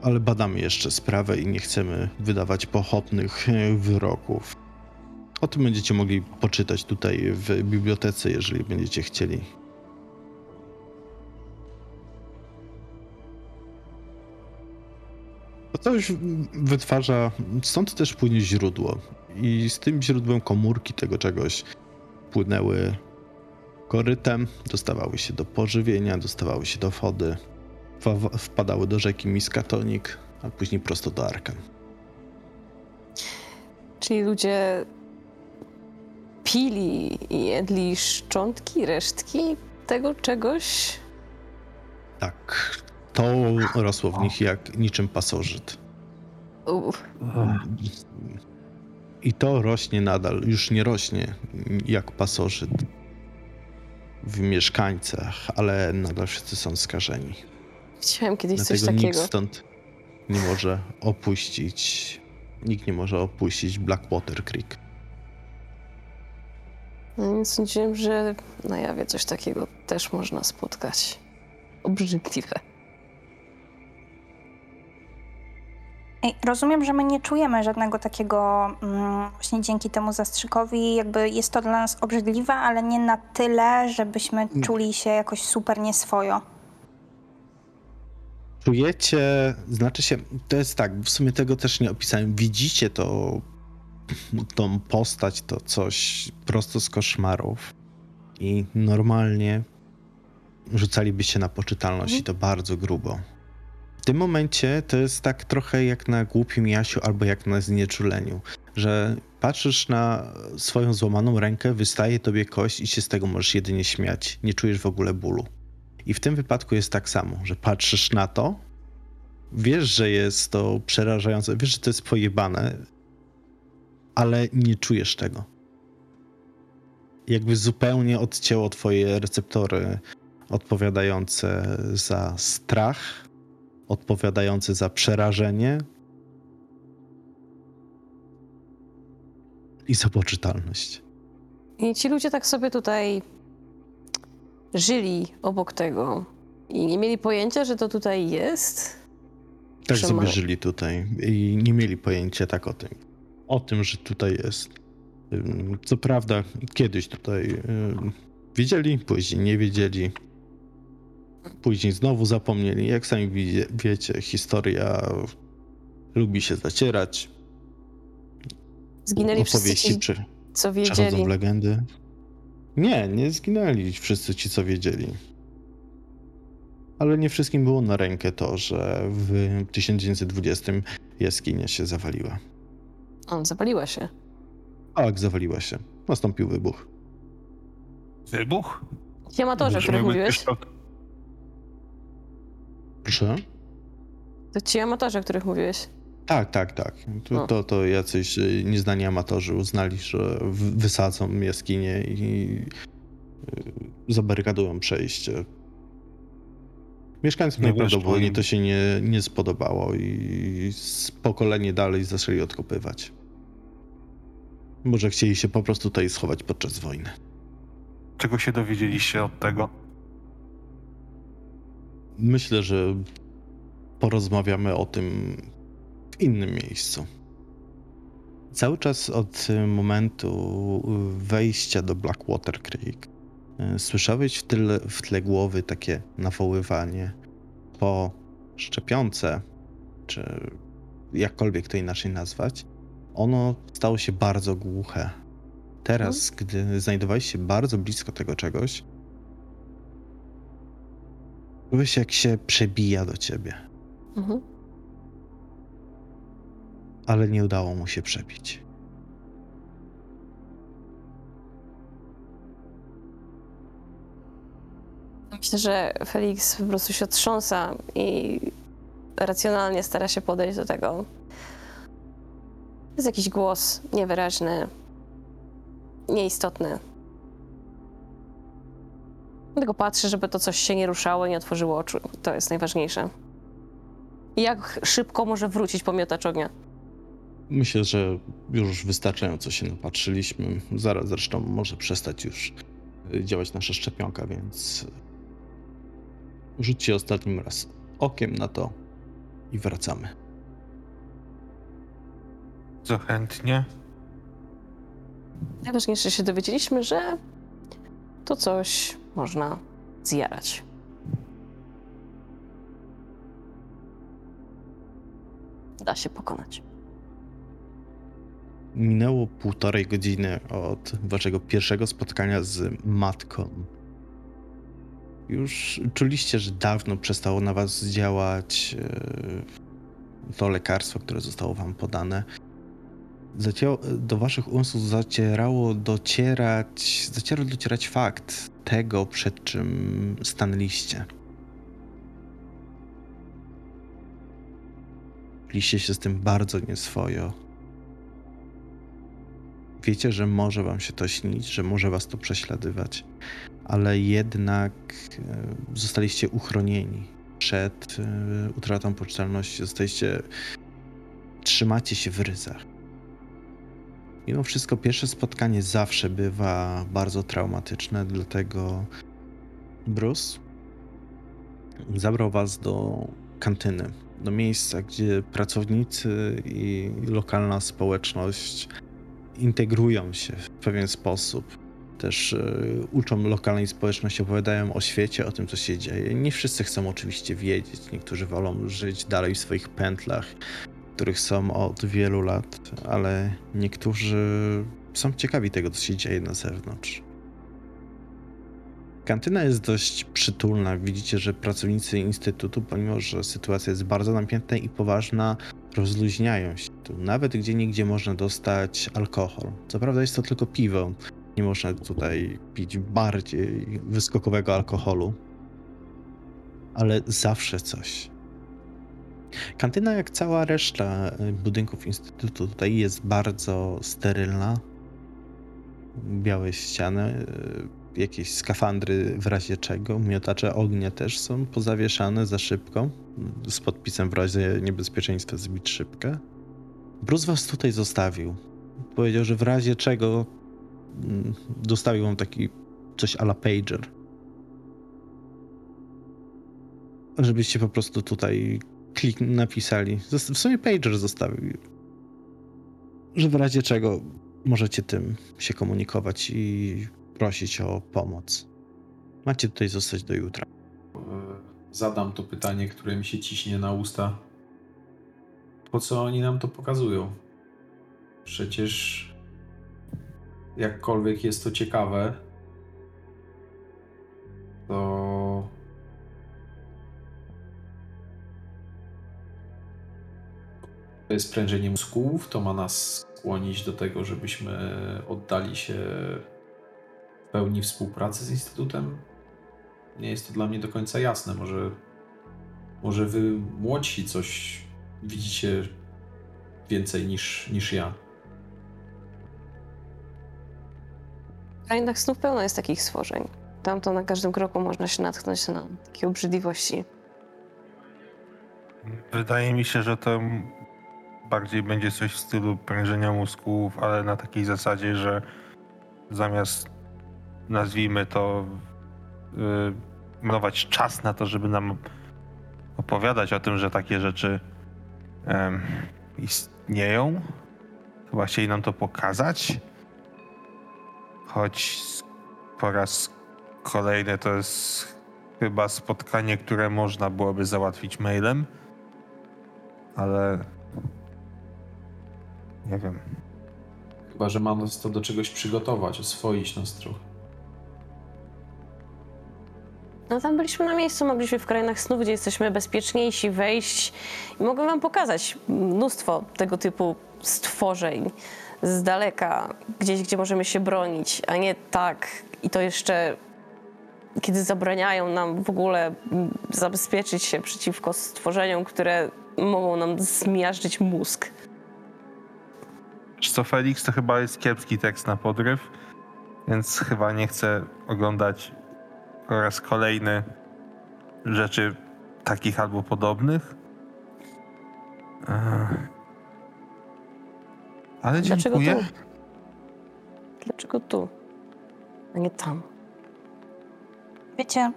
A: ale badamy jeszcze sprawę i nie chcemy wydawać pochopnych e, wyroków. O tym będziecie mogli poczytać tutaj w bibliotece, jeżeli będziecie chcieli. To coś wytwarza, stąd też płynie źródło. I z tym źródłem komórki tego czegoś płynęły korytem, dostawały się do pożywienia, dostawały się do wody, wpadały do rzeki Miskatonik, a później prosto do Arkan.
B: Czyli ludzie pili i jedli szczątki, resztki tego czegoś?
A: Tak, to rosło w nich jak niczym pasożyt.
B: Uff,
A: I to rośnie nadal, już nie rośnie jak pasożyt w mieszkańcach, ale nadal wszyscy są skażeni.
B: widziałem kiedyś coś
A: Dlatego nikt
B: takiego.
A: stąd nie może opuścić, nikt nie może opuścić Blackwater Creek.
B: No więc sądziłem, że na jawie coś takiego też można spotkać. Obrzydliwe.
F: Ej, rozumiem, że my nie czujemy żadnego takiego, mm, właśnie dzięki temu zastrzykowi, jakby jest to dla nas obrzydliwe, ale nie na tyle, żebyśmy czuli się jakoś super nieswojo.
A: Czujecie, znaczy się, to jest tak, w sumie tego też nie opisałem. Widzicie to, tą postać, to coś prosto z koszmarów i normalnie rzucalibyście na poczytalność i to bardzo grubo. W tym momencie to jest tak trochę jak na głupim Jasiu albo jak na znieczuleniu, że patrzysz na swoją złamaną rękę, wystaje tobie kość i się z tego możesz jedynie śmiać. Nie czujesz w ogóle bólu. I w tym wypadku jest tak samo, że patrzysz na to, wiesz, że jest to przerażające, wiesz, że to jest pojebane, ale nie czujesz tego. Jakby zupełnie odcięło twoje receptory odpowiadające za strach, odpowiadające za przerażenie i za poczytalność.
B: I ci ludzie tak sobie tutaj żyli obok tego i nie mieli pojęcia, że to tutaj jest.
A: Tak sobie żyli tutaj i nie mieli pojęcia tak o tym, o tym, że tutaj jest. Co prawda, kiedyś tutaj wiedzieli, później nie wiedzieli. Później znowu zapomnieli. Jak sami wie- wiecie, historia lubi się zacierać.
B: Zginęli wszyscy
A: Opowieści
B: ci,
A: prze-
B: co wiedzieli.
A: w legendy. Nie, nie zginęli wszyscy ci, co wiedzieli. Ale nie wszystkim było na rękę to, że w 1920 jaskinia się zawaliła.
B: On zapaliła się.
A: Tak, zawaliła się. Nastąpił wybuch.
C: Wybuch?
B: Ci amatorzy, o których mówiłeś?
A: Proszę?
B: To ci amatorzy, o których mówiłeś.
A: Tak, tak, tak. To,
B: No.
A: to, to jacyś y, nieznani amatorzy uznali, że wysadzą jaskinię i y, zabarykadują przejście. Mieszkańcom
C: Nie
A: najprawdopodobniej to się nie, nie spodobało i z pokolenie dalej zaczęli odkopywać. Może chcieli się po prostu tutaj schować podczas wojny.
C: Czego się dowiedzieliście od tego?
A: Myślę, że porozmawiamy o tym w innym miejscu. Cały czas od momentu wejścia do Blackwater Creek y, słyszałeś w tle, w tle głowy takie nawoływanie po szczepionce, czy jakkolwiek to inaczej nazwać. Ono stało się bardzo głuche. Teraz, gdy znajdowałeś się bardzo blisko tego czegoś, czułeś jak się przebija do ciebie,
B: Mhm.
A: ale nie udało mu się przebić.
B: Myślę, że Felix po prostu się otrząsa i racjonalnie stara się podejść do tego. Jest jakiś głos niewyraźny, nieistotny. Tylko patrzy, żeby to coś się nie ruszało nie otworzyło oczu. To jest najważniejsze. Jak szybko może wrócić pomiotacz ognia?
A: Myślę, że już wystarczająco się napatrzyliśmy. Zaraz zresztą może przestać już y, działać nasza szczepionka, więc rzućcie ostatnim raz okiem na to i wracamy.
C: Co chętnie.
B: Najważniejsze się dowiedzieliśmy, że to coś można zjarać. Da się pokonać.
A: Minęło półtorej godziny od waszego pierwszego spotkania z matką. Już czuliście, że dawno przestało na was działać e, to lekarstwo, które zostało wam podane. Do waszych umysłów zacierało docierać, zacierał docierać fakt tego, przed czym stanęliście. Czuliście się z tym bardzo nieswojo. Wiecie, że może wam się to śnić, że może was to prześladować, ale jednak e, zostaliście uchronieni przed e, utratą poczytalności. Zostaliście. Trzymacie się w ryzach. Mimo wszystko, pierwsze spotkanie zawsze bywa bardzo traumatyczne, dlatego Bruce zabrał was do kantyny, do miejsca, gdzie pracownicy i lokalna społeczność integrują się w pewien sposób. Też e, uczą lokalnej społeczności, opowiadają o świecie, o tym, co się dzieje. Nie wszyscy chcą oczywiście wiedzieć. Niektórzy wolą żyć dalej w swoich pętlach, których są od wielu lat, ale niektórzy są ciekawi tego, co się dzieje na zewnątrz. Kantyna jest dość przytulna. Widzicie, że pracownicy instytutu, pomimo że sytuacja jest bardzo napięta i poważna, rozluźniają się tu. Nawet gdzie nigdzie można dostać alkohol. Co prawda jest to tylko piwo. Nie można tutaj pić bardziej wyskokowego alkoholu. Ale zawsze coś. Kantyna, jak cała reszta y, budynków instytutu, tutaj jest bardzo sterylna. Białe ściany, y, jakieś skafandry w razie czego. Miotacze ognia też są pozawieszane za szybką, z podpisem w razie niebezpieczeństwa zbić szybkę. Bruce was tutaj zostawił. Powiedział, że w razie czego mm, dostawił wam taki coś a la pager. Żebyście po prostu tutaj klik napisali. W sumie pager zostawił. Że w razie czego możecie tym się komunikować i prosić o pomoc. Macie tutaj zostać do jutra.
G: Zadam to pytanie, które mi się ciśnie na usta. Po co oni nam to pokazują? Przecież jakkolwiek jest to ciekawe, to to jest prężenie mózgów, to ma nas skłonić do tego, żebyśmy oddali się w pełni współpracy z Instytutem. Nie jest to dla mnie do końca jasne. Może, może wy młodsi coś widzicie więcej niż, niż ja.
B: A jednak znów pełno jest takich stworzeń. Tam to na każdym kroku można się natknąć na takie obrzydliwości.
C: Wydaje mi się, że to bardziej będzie coś w stylu prężenia mózgów, ale na takiej zasadzie, że zamiast nazwijmy to yy, czas na to, żeby nam opowiadać o tym, że takie rzeczy em, istnieją. Chyba chcieli nam to pokazać. Choć po raz kolejny to jest chyba spotkanie, które można byłoby załatwić mailem. Ale nie wiem.
G: Chyba, że ma nas to do czegoś przygotować, oswoić nas trochę.
B: No tam byliśmy na miejscu, mogliśmy w krainach snów, gdzie jesteśmy bezpieczniejsi, wejść i mogę wam pokazać mnóstwo tego typu stworzeń z daleka, gdzieś, gdzie możemy się bronić, a nie tak. I to jeszcze, kiedy zabraniają nam w ogóle zabezpieczyć się przeciwko stworzeniom, które mogą nam zmiażdżyć mózg.
C: Wiesz co, Felix to chyba jest kiepski tekst na podryw, więc chyba nie chcę oglądać po raz kolejny rzeczy takich albo podobnych. Ech. Ale
B: Dlaczego
C: dziękuję.
B: tu? Dlaczego tu, a nie tam?
F: Wiecie,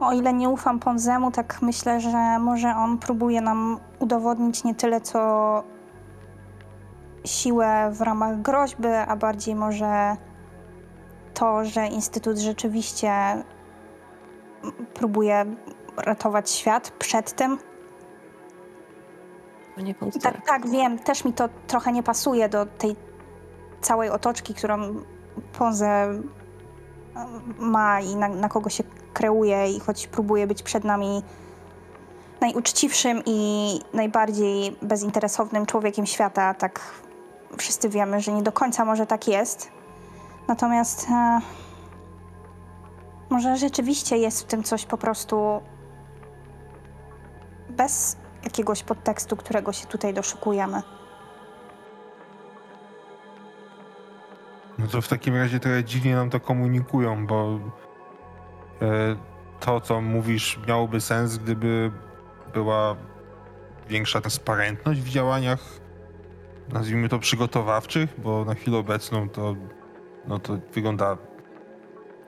F: o ile nie ufam Ponzemu, tak myślę, że może on próbuje nam udowodnić nie tyle co siłę w ramach groźby, a bardziej może to, że Instytut rzeczywiście próbuje ratować świat przed tym. Tak,
B: tak.
F: wiem, też mi to trochę nie pasuje do tej całej otoczki, którą Ponze ma i na, na kogo się kreuje i choć próbuje być przed nami najuczciwszym i najbardziej bezinteresownym człowiekiem świata, tak wszyscy wiemy, że nie do końca może tak jest. Natomiast e, może rzeczywiście jest w tym coś po prostu bez jakiegoś podtekstu, którego się tutaj doszukujemy.
C: No to w takim razie trochę dziwnie nam to komunikują, bo e, to, co mówisz, miałoby sens, gdyby była większa transparentność w działaniach, nazwijmy to przygotowawczych, bo na chwilę obecną to, no to wygląda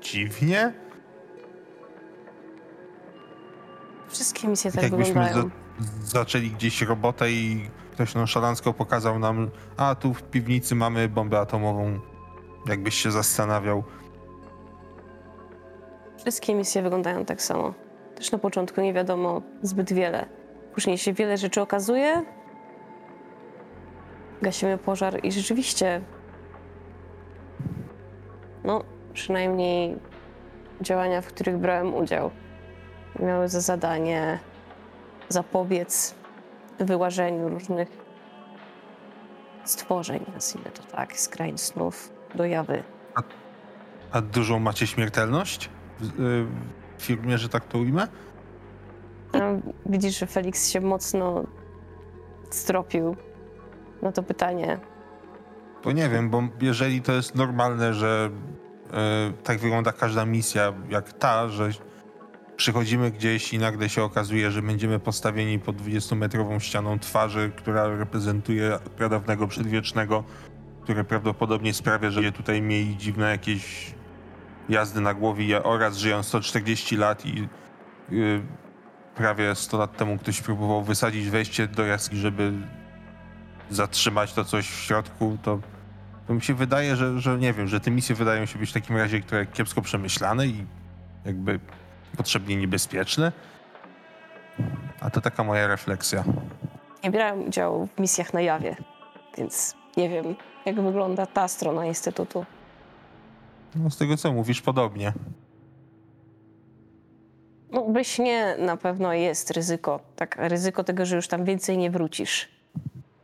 C: dziwnie.
B: Wszystkie misje
C: Tak
B: tak
C: jakbyśmy za, zaczęli gdzieś robotę i ktoś nonszalancko pokazał nam, a tu w piwnicy mamy bombę atomową, jakbyś się zastanawiał.
B: Wszystkie misje wyglądają tak samo. Też na początku nie wiadomo zbyt wiele. Później się wiele rzeczy okazuje. Gasimy pożar i rzeczywiście. No, przynajmniej działania, w których brałem udział, miały za zadanie zapobiec wyłażeniu różnych stworzeń, nazwijmy to tak, z krain snów do jawy.
C: A dużą macie śmiertelność w, y, w firmie, że tak to ujmę?
B: A Widzisz, że Felix się mocno stropił na to pytanie.
C: Bo nie wiem, bo jeżeli to jest normalne, że y, tak wygląda każda misja jak ta, że przychodzimy gdzieś i nagle się okazuje, że będziemy postawieni pod 20-metrową ścianą twarzy, która reprezentuje pradawnego przedwiecznego, które prawdopodobnie sprawia, że tutaj mieli dziwne jakieś jazdy na głowie oraz żyją 140 lat i y, prawie 100 lat temu ktoś próbował wysadzić wejście do jaskini, żeby zatrzymać to coś w środku, to, to mi się wydaje, że, że nie wiem, że te misje wydają się być w takim razie które kiepsko przemyślane i jakby potrzebnie niebezpieczne. A to taka moja refleksja.
B: Nie brałem udziału w misjach na jawie, więc nie wiem, jak wygląda ta strona Instytutu.
C: No, z tego co mówisz, podobnie.
B: No, byś nie, na pewno jest ryzyko. Tak, ryzyko tego, że już tam więcej nie wrócisz.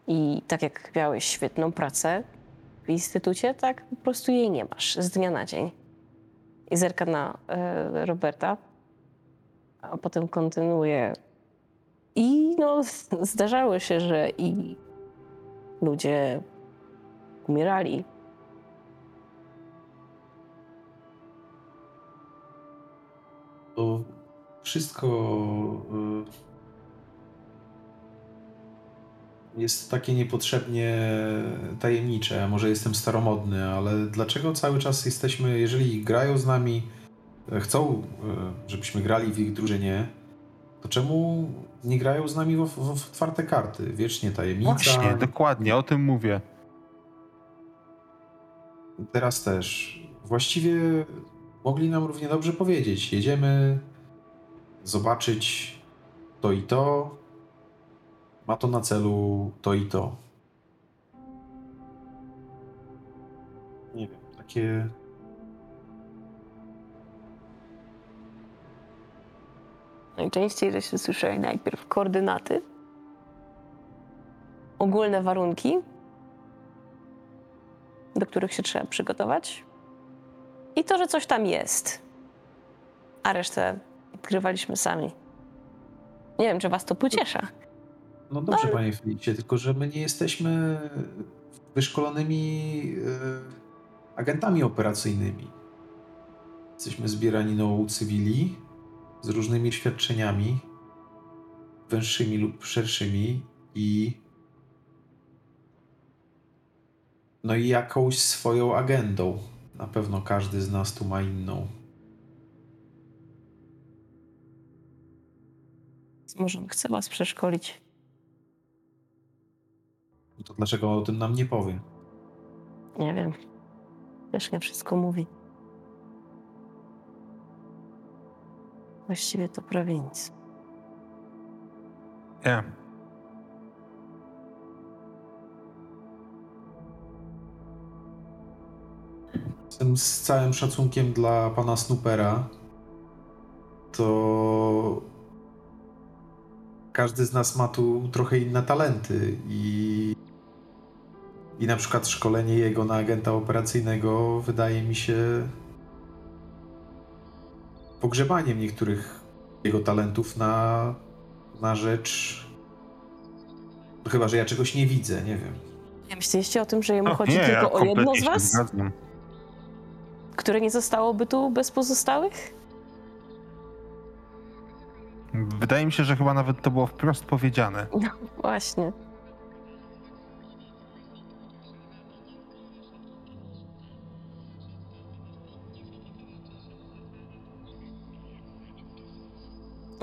B: I tak jak miałeś świetną pracę w instytucie, tak po prostu jej nie masz z dnia na dzień. I zerka na e, Roberta, a potem kontynuuje. I no, zdarzało się, że i ludzie umierali.
G: To wszystko y, jest takie niepotrzebnie tajemnicze. Może jestem staromodny, ale dlaczego cały czas jesteśmy, jeżeli grają z nami, e, chcą, e, żebyśmy grali w ich drużynie, To czemu nie grają z nami w, w, w otwarte karty? Wiecznie tajemnica.
C: Właśnie, dokładnie, o tym mówię.
G: Teraz też. Właściwie mogli nam równie dobrze powiedzieć: jedziemy zobaczyć to i to. Ma to na celu to i to. Nie wiem, takie.
B: Najczęściej, że się słyszeli najpierw koordynaty, ogólne warunki, do których się trzeba przygotować i to, że coś tam jest. A resztę odkrywaliśmy sami. Nie wiem, czy was to pociesza.
G: No dobrze, panie Felicie, tylko że my nie jesteśmy wyszkolonymi e, agentami operacyjnymi. Jesteśmy zbierani u cywili z różnymi świadczeniami, węższymi lub szerszymi i no i jakąś swoją agendą. Na pewno każdy z nas tu ma inną.
B: Może on chce was przeszkolić.
G: No To dlaczego o tym nam nie powie?
B: Nie wiem. Też nie wszystko mówi. Właściwie to prawie nic.
C: Nie.
G: Z tym z całym szacunkiem dla pana Snoopera, to każdy z nas ma tu trochę inne talenty i, i na przykład szkolenie jego na agenta operacyjnego wydaje mi się pogrzebaniem niektórych jego talentów na, na rzecz. No chyba, że ja czegoś nie widzę, nie wiem.
B: Nie myśleliście o tym, że jemu
C: No,
B: chodzi
C: nie, ja
B: tylko o jedno z was,
C: zgadzam.
B: które nie zostałoby tu bez pozostałych?
C: Wydaje mi się, że chyba nawet to było wprost powiedziane.
B: Właśnie.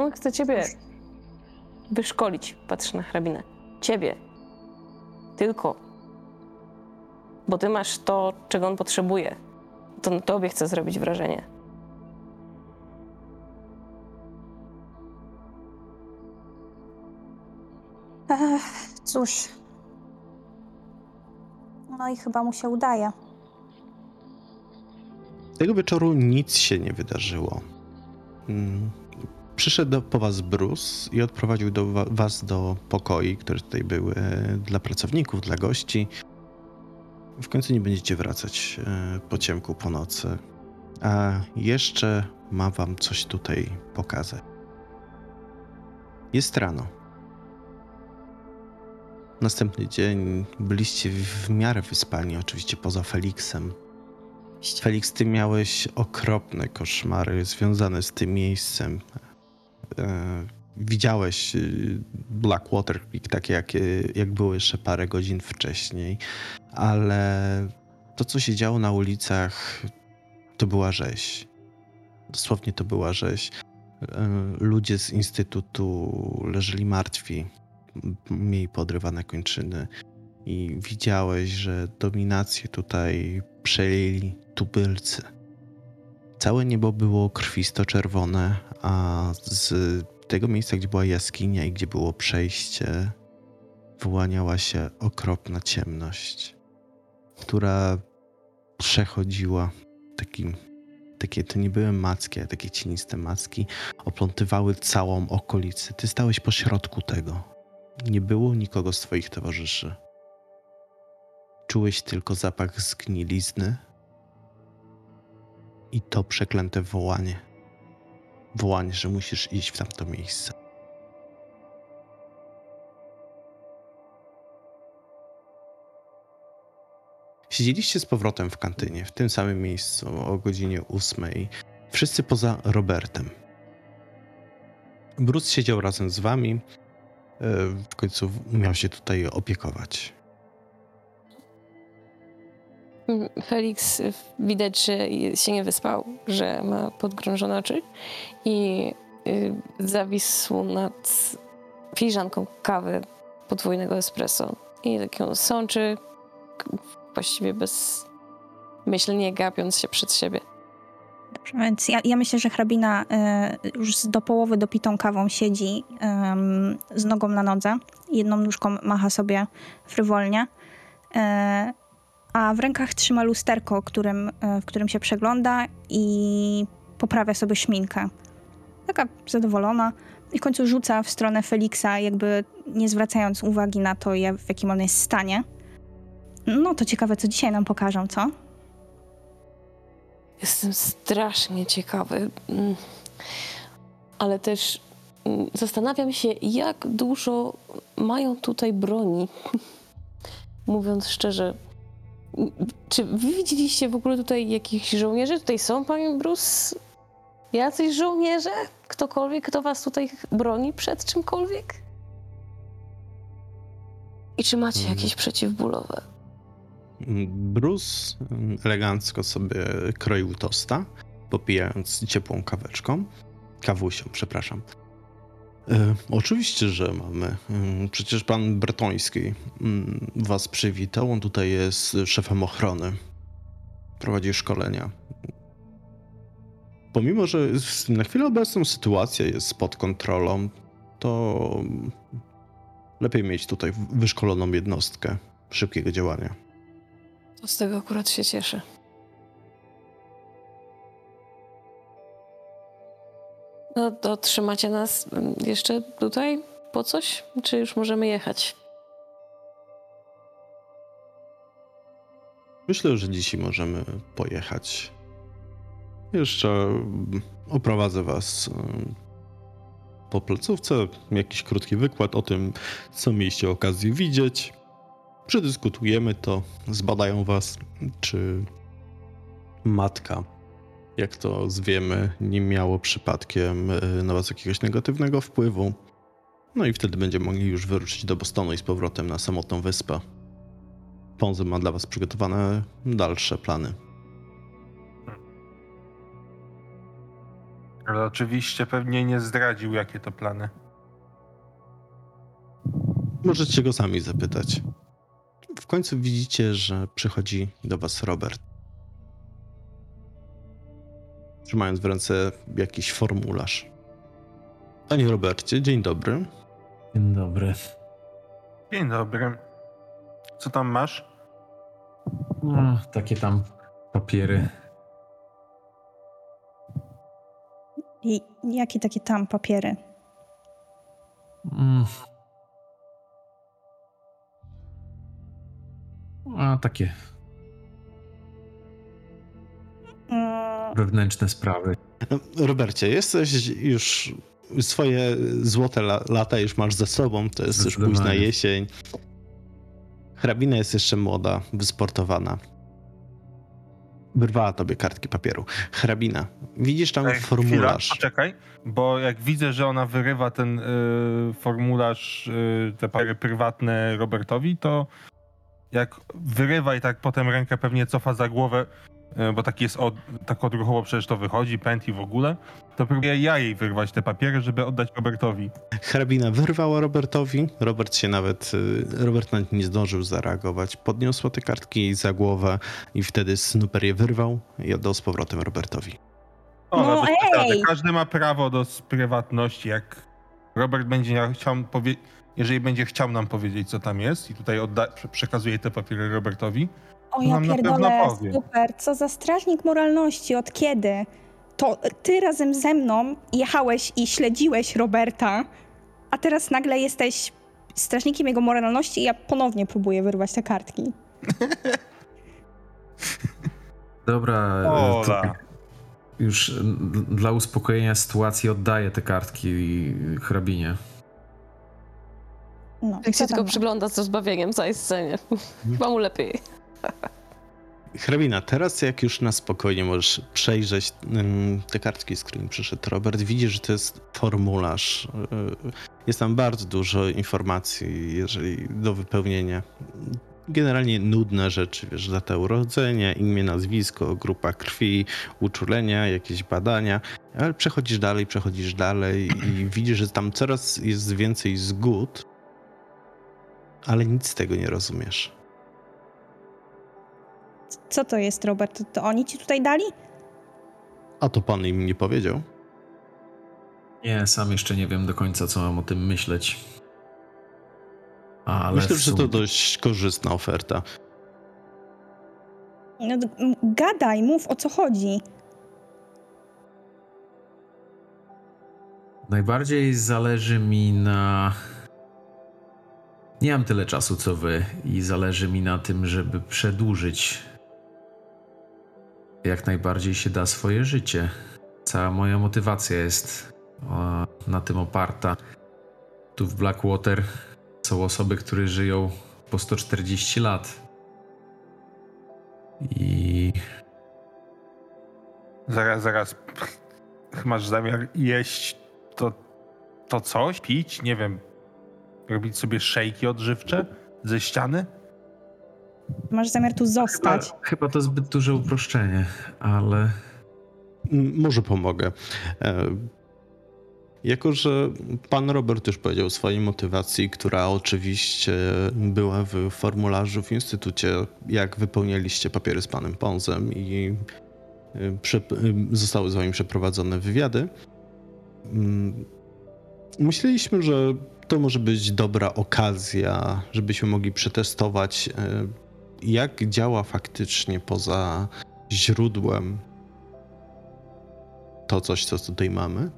B: On chce ciebie wyszkolić, patrz na hrabinę. Ciebie. Tylko. Bo ty masz to, czego on potrzebuje. To na tobie chce zrobić wrażenie.
F: Ech, cóż. No i chyba mu się udaje.
A: Tego wieczoru nic się nie wydarzyło. Mm, Przyszedł po was Bruce i odprowadził do wa- was do pokoi, które tutaj były e, dla pracowników, dla gości. W końcu nie będziecie wracać e, po ciemku, po nocy. A jeszcze ma wam coś tutaj pokazać. Jest rano. Następny dzień byliście w miarę wyspani, oczywiście poza Feliksem. Felix, ty miałeś okropne koszmary związane z tym miejscem. E, widziałeś y, Blackwater Creek takie, jak, jak było jeszcze parę godzin wcześniej, ale to, co się działo na ulicach, to była rzeź. Dosłownie to była rzeź. E, ludzie z instytutu leżeli martwi, mieli podrywane kończyny i widziałeś, że dominację tutaj przejęli tubylcy. Całe niebo było krwisto-czerwone, a z tego miejsca, gdzie była jaskinia i gdzie było przejście, wyłaniała się okropna ciemność, która przechodziła takim. Takie to nie były macki, ale takie cieniste macki oplątywały całą okolicę. Ty stałeś po środku tego. Nie było nikogo z twoich towarzyszy. Czułeś tylko zapach zgnilizny i to przeklęte wołanie. Wołanie, że musisz iść w tamto miejsce. Siedzieliście z powrotem w kantynie, w tym samym miejscu o godzinie ósmej. Wszyscy poza Robertem. Bruce siedział razem z wami. e, W końcu miał się tutaj opiekować.
B: Felix y, widać, że się nie wyspał, że ma podgrążone oczy i y, zawisł nad filiżanką kawy podwójnego espresso i tak ją sączy, właściwie bez myślnie gapiąc się przed siebie.
F: Dobrze, więc ja, ja myślę, że hrabina e, już do połowy dopitą kawą siedzi em, z nogą na nodze. Jedną nóżką macha sobie frywolnie. E, a w rękach trzyma lusterko, którym, e, w którym się przegląda i poprawia sobie szminkę. Taka zadowolona. I w końcu rzuca w stronę Feliksa, jakby nie zwracając uwagi na to, w jakim on jest stanie. No to ciekawe, co dzisiaj nam pokażą, co?
B: Jestem strasznie ciekawy, mm, ale też mm, zastanawiam się, jak dużo mają tutaj broni. Mówiąc szczerze, czy wy widzieliście w ogóle tutaj jakichś żołnierzy? Tutaj są, panie Bruce? Jacyś żołnierze? Ktokolwiek, kto was tutaj broni przed czymkolwiek? I czy macie
A: Mhm.
B: jakieś przeciwbólowe?
A: Bruce elegancko sobie kroił tosta, popijając ciepłą kaweczką. Kawusią, przepraszam. E, oczywiście, że mamy. Mm, Przecież pan Bretoński mm, was przywitał. On tutaj jest szefem ochrony. Prowadzi szkolenia. Pomimo, że na chwilę obecną sytuacja jest pod kontrolą, to lepiej mieć tutaj wyszkoloną jednostkę szybkiego działania.
B: To z tego akurat się cieszę. No to trzymacie nas mm, jeszcze tutaj po coś? Czy już możemy jechać?
A: Myślę, że dzisiaj możemy pojechać. Jeszcze mm, oprowadzę was mm, po placówce. Jakiś krótki wykład o tym, co mieliście okazję widzieć. Przedyskutujemy to, zbadają was, czy matka, jak to zwiemy, nie miało przypadkiem y, na was jakiegoś negatywnego wpływu. No i wtedy będziemy mogli już wyruszyć do Bostonu i z powrotem na samotną wyspę. Ponzy ma dla was przygotowane dalsze plany.
C: Ale oczywiście pewnie nie zdradził, jakie to plany.
A: Możecie go sami zapytać. W końcu widzicie, że przychodzi do was Robert. Trzymając w ręce jakiś formularz. Panie Robercie, dzień dobry.
E: Dzień dobry.
C: Dzień dobry. Co tam masz?
E: No, takie tam papiery.
F: I jakie takie tam papiery?
E: Mm. A takie
F: Mm,
E: wewnętrzne sprawy.
A: No, Robercie, jesteś już swoje złote la lata już masz za sobą, to jest już późna jesień. Hrabina jest jeszcze młoda, wysportowana. Wyrwała tobie kartki papieru. Hrabina, widzisz tam
C: Ej,
A: formularz.
C: Chwila, poczekaj, bo jak widzę, że ona wyrywa ten y, formularz, y, te papiery prywatne Robertowi, to jak wyrywa i tak potem rękę pewnie cofa za głowę, bo tak jest od, tak odruchowo przecież to wychodzi, pęd i w ogóle, to próbuję ja jej wyrwać te papiery, żeby oddać Robertowi.
A: Hrabina wyrwała Robertowi. Robert się nawet, y, Robert nawet nie zdążył zareagować. Podniosła te kartki jej za głowę i wtedy Snooper je wyrwał i oddał z powrotem Robertowi.
C: O,
F: No
C: przesady.
F: ej!
C: Każdy ma prawo do prywatności. Jak Robert będzie chciał powie- jeżeli będzie chciał nam powiedzieć, co tam jest, i tutaj odda- prze- przekazuje te papiery Robertowi,
F: O ja
C: nam na pewno
F: pierdolę,
C: powie.
F: super, co za strażnik moralności, od kiedy? To ty razem ze mną jechałeś i śledziłeś Roberta, a teraz nagle jesteś strażnikiem jego moralności i ja ponownie próbuję wyrwać te kartki.
E: Dobra, e, to
C: Ola.
E: już dla uspokojenia sytuacji oddaję te kartki hrabinie.
F: No,
B: Jak się tylko przygląda z rozbawieniem całej scenie. Chyba mu lepiej.
A: Hrabina, teraz jak już na spokojnie możesz przejrzeć te kartki, z którymi przyszedł Robert, widzisz, że to jest formularz. Y, Jest tam bardzo dużo informacji, jeżeli do wypełnienia. generalnie nudne rzeczy, wiesz, data urodzenia, imię, nazwisko, grupa krwi, uczulenia, jakieś badania, ale przechodzisz dalej, przechodzisz dalej i widzisz, że tam coraz jest więcej zgód, ale nic z tego nie rozumiesz.
F: Co to jest, Robert? To, oni ci tutaj dali?
A: A to pan im nie powiedział?
E: Nie, sam jeszcze nie wiem do końca, co mam o tym myśleć. Ale
A: Myślę,
E: w
A: że to
E: sumie-
A: dość korzystna oferta.
F: No, gadaj, mów o co chodzi.
E: Najbardziej zależy mi na. Nie mam tyle czasu co wy, i zależy mi na tym, żeby przedłużyć jak najbardziej się da swoje życie. Cała moja motywacja jest na tym oparta. Tu w Blackwater są osoby, które żyją po 140 lat. I
C: Zaraz, zaraz. Masz zamiar jeść to, to coś? Pić? Nie wiem. Robić sobie szejki odżywcze ze ściany?
F: Masz zamiar tu
E: chyba,
F: zostać.
E: chyba to zbyt duże uproszczenie, ale
A: Może pomogę. E, Jako, że pan Robert już powiedział o swojej motywacji, która oczywiście była w formularzu w instytucie, jak wypełnialiście papiery z panem Ponzem i e, e, zostały z wami przeprowadzone wywiady. Mm, Myśleliśmy, że to może być dobra okazja, żebyśmy mogli przetestować, jak działa faktycznie poza źródłem to coś, co tutaj mamy.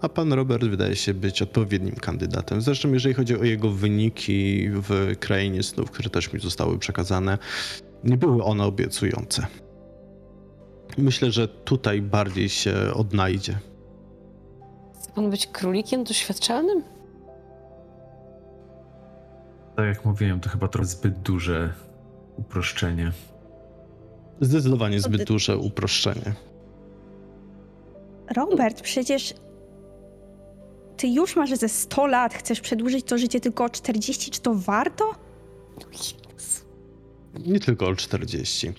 A: A pan Robert wydaje się być odpowiednim kandydatem. Zresztą, jeżeli chodzi o jego wyniki w krainie snów, które też mi zostały przekazane, nie były one obiecujące. Myślę, że tutaj bardziej się odnajdzie.
B: Chce pan być królikiem doświadczalnym?
E: Tak jak mówiłem, to chyba trochę zbyt duże uproszczenie.
A: Zdecydowanie zbyt duże uproszczenie.
F: Robert, przecież ty już masz ze 100 lat, chcesz przedłużyć to życie tylko o 40, czy to warto?
A: Nie tylko o 40.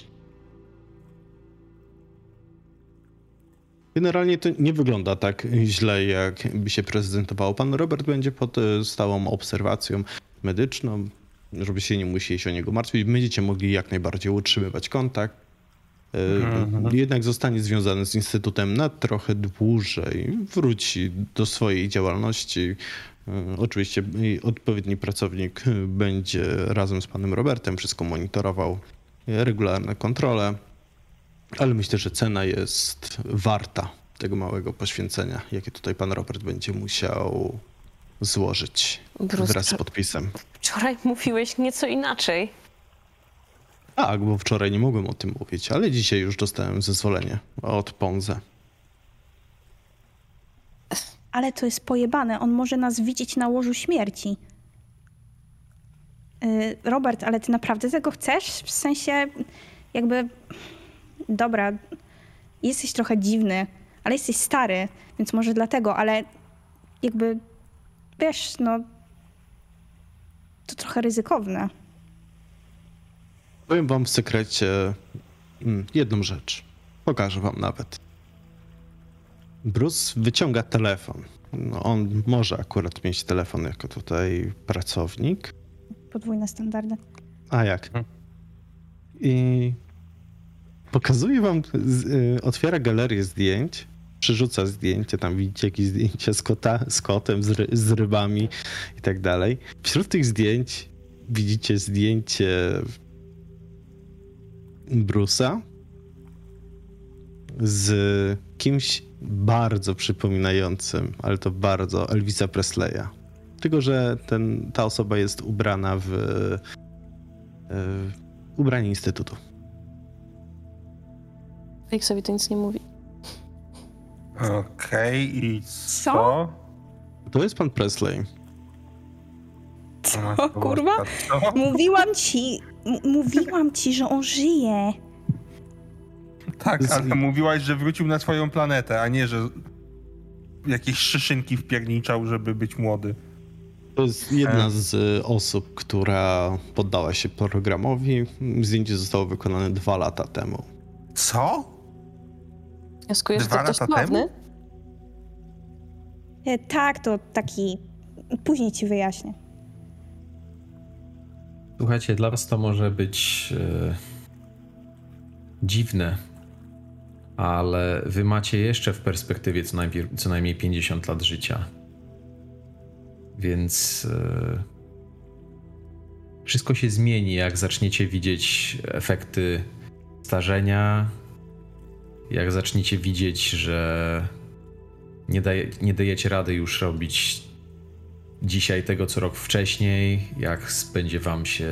A: Generalnie to nie wygląda tak źle, jak by się prezentowało. Pan Robert będzie pod e, stałą obserwacją medyczną, żeby się nie musieli się o niego martwić. Będziecie mogli jak najbardziej utrzymywać kontakt. E,
C: Mhm.
A: Jednak zostanie związany z Instytutem na trochę dłużej. Wróci do swojej działalności. E, Oczywiście odpowiedni pracownik e, będzie razem z panem Robertem wszystko monitorował, e, regularne kontrole, ale myślę, że cena jest warta tego małego poświęcenia, jakie tutaj pan Robert będzie musiał złożyć
B: Bruce,
A: wraz z podpisem.
B: wczoraj mówiłeś nieco inaczej.
A: Tak, bo wczoraj nie mogłem o tym mówić, ale dzisiaj już dostałem zezwolenie od Ponze.
F: Ale to jest pojebane, on może nas widzieć na łożu śmierci. Yy, Robert, ale ty naprawdę tego chcesz? W sensie, jakby. Dobra, jesteś trochę dziwny, ale jesteś stary, więc może dlatego, ale jakby. Wiesz, no. To trochę ryzykowne.
A: Powiem wam w sekrecie mm, jedną rzecz. Pokażę wam nawet. Bruce wyciąga telefon. No, on może akurat mieć telefon jako tutaj pracownik.
F: Podwójne standardy.
A: A jak?
C: Mhm.
A: I pokazuje wam, z, y, otwiera galerię zdjęć, przerzuca zdjęcia, tam widzicie jakieś zdjęcia z, kota, z kotem, z, ry, z rybami i tak dalej. Wśród tych zdjęć widzicie zdjęcie Bruce'a z kimś bardzo przypominającym, ale to bardzo Elvisa Presleya. Tylko, że ten, ta osoba jest ubrana w, w ubranie instytutu.
B: Felixowi to nic nie mówi.
C: Okej, i
F: Co?
C: co?
A: To jest pan Presley.
C: Co,
F: kurwa?
C: Co?
F: Mówiłam ci, m- mówiłam ci, że on żyje.
C: Tak,
A: Z-
C: ale mówiłaś, że wrócił na swoją planetę, a nie, że jakieś szyszynki wpierniczał, żeby być młody.
A: To jest jedna z y, osób, która poddała się programowi. Zdjęcie zostało wykonane dwa lata temu.
C: Co?
B: Wnioskuję, że to
C: Dwa
B: ktoś
C: lata
B: sławny.
F: E, Tak, to taki. Później ci wyjaśnię.
G: Słuchajcie, dla was to może być e, dziwne, ale wy macie jeszcze w perspektywie co, najpierw, co najmniej 50 lat życia. Więc e, wszystko się zmieni, jak zaczniecie widzieć efekty starzenia, jak zaczniecie widzieć, że nie, daje, nie dajecie rady już robić dzisiaj tego, co rok wcześniej, jak spędzi wam się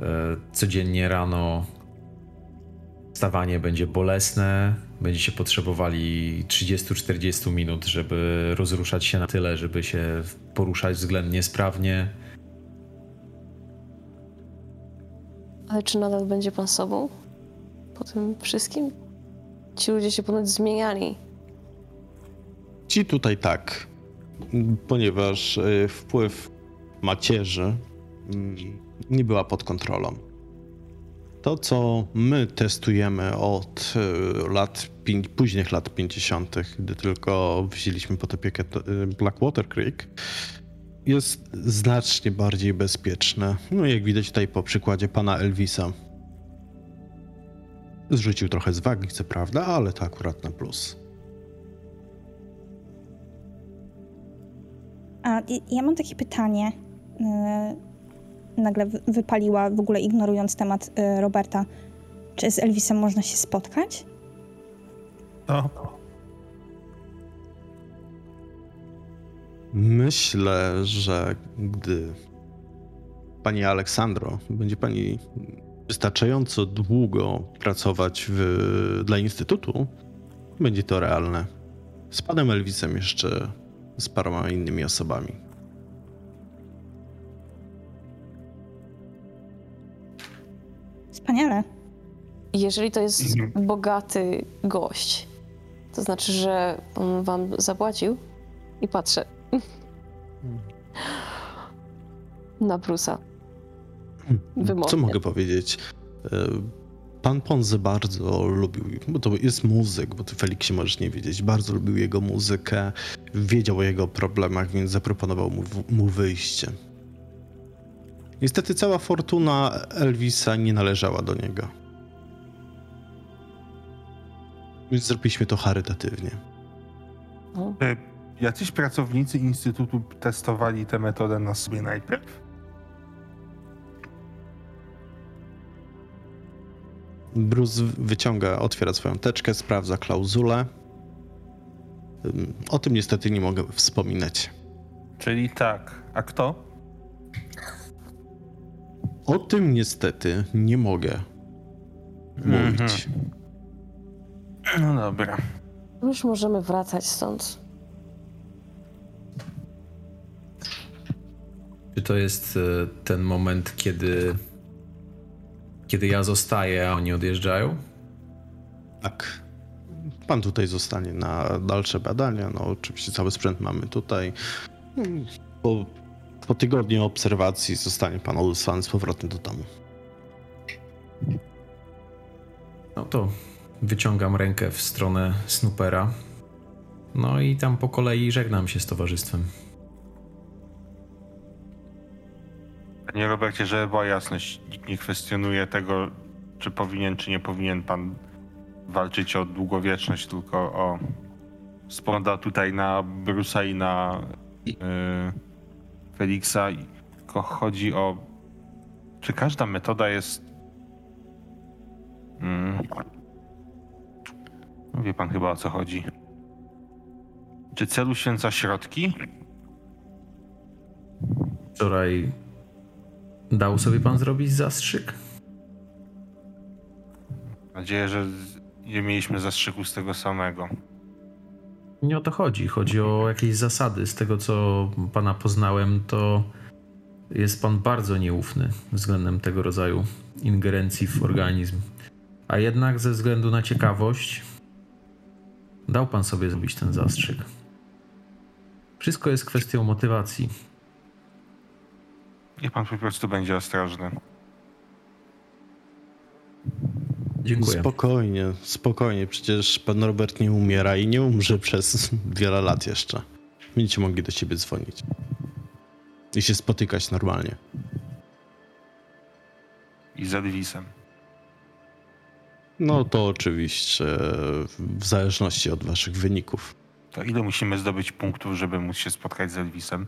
G: e, codziennie rano. Wstawanie będzie bolesne, będziecie potrzebowali 30-40 minut, żeby rozruszać się na tyle, żeby się poruszać względnie sprawnie.
B: Ale czy nadal będzie pan sobą? Po tym wszystkim? Ci ludzie się ponoć zmieniali.
A: Ci tutaj tak, ponieważ y, wpływ macierzy mm, nie była pod kontrolą. To, co my testujemy od y, lat, późnych lat 50., gdy tylko wzięliśmy pod opiekę y, Blackwater Creek, jest znacznie bardziej bezpieczne. No, jak widać tutaj po przykładzie pana Elvisa. Zrzucił trochę z wagi, co prawda, ale to akurat na plus.
F: A ja mam takie pytanie. e, Nagle wy- wypaliła, w ogóle ignorując temat e, Roberta. Czy z Elvisem można się spotkać?
C: No.
A: Myślę, że gdy pani Aleksandro będzie pani wystarczająco długo pracować w, dla Instytutu, będzie to realne. Z panem Elvisem jeszcze z paroma innymi osobami.
F: Wspaniale.
B: Jeżeli to jest
C: Mhm.
B: bogaty gość, to znaczy, że on wam zapłacił? I patrzę. Na Brusa. Wymownie.
A: Co mogę powiedzieć? E, Pan Ponze bardzo lubił, bo to jest muzyk, bo ty Feliksie możesz nie wiedzieć, bardzo lubił jego muzykę, wiedział o jego problemach, więc zaproponował mu, mu wyjście. Niestety cała fortuna Elvisa nie należała do niego. Więc zrobiliśmy to charytatywnie.
C: E, Jacyś pracownicy Instytutu testowali tę metodę na sobie najpierw?
A: Bruce wyciąga, otwiera swoją teczkę, sprawdza klauzulę. O tym niestety nie mogę wspominać.
C: Czyli tak. A kto?
A: O tym niestety nie mogę mówić.
C: No dobra.
B: Już możemy wracać stąd.
G: Czy to jest e, ten moment, kiedy, kiedy ja zostaję, a oni odjeżdżają?
A: Tak. Pan tutaj zostanie na dalsze badania. No, oczywiście cały sprzęt mamy tutaj. Po, po tygodniu obserwacji zostanie pan odesłany z powrotem do domu.
G: No to wyciągam rękę w stronę Snoopera. No i tam po kolei żegnam się z towarzystwem.
C: Panie Robercie, żeby była jasność, nikt nie kwestionuje tego, czy powinien, czy nie powinien pan walczyć o długowieczność, tylko o spogląda tutaj na Brusa i na yy, Feliksa. Tylko chodzi o, czy każda metoda jest... Mm, no wie pan chyba o co chodzi. Czy celu święca środki?
G: Wczoraj dał sobie pan zrobić zastrzyk?
C: Mam nadzieję, że nie mieliśmy zastrzyku z tego samego.
G: Nie o to chodzi. Chodzi o jakieś zasady. Z tego, co pana poznałem, to jest pan bardzo nieufny względem tego rodzaju ingerencji w organizm. A jednak ze względu na ciekawość dał pan sobie zrobić ten zastrzyk. Wszystko jest kwestią motywacji.
C: Niech pan po prostu będzie ostrożny.
E: Dziękuję.
A: Spokojnie, spokojnie. Przecież pan Robert nie umiera i nie umrze przez wiele lat jeszcze. Będziecie mogli do siebie dzwonić. I się spotykać normalnie.
C: I z Elvisem.
A: No to oczywiście w zależności od waszych wyników.
C: To ile musimy zdobyć punktów, żeby móc się spotkać z Elvisem?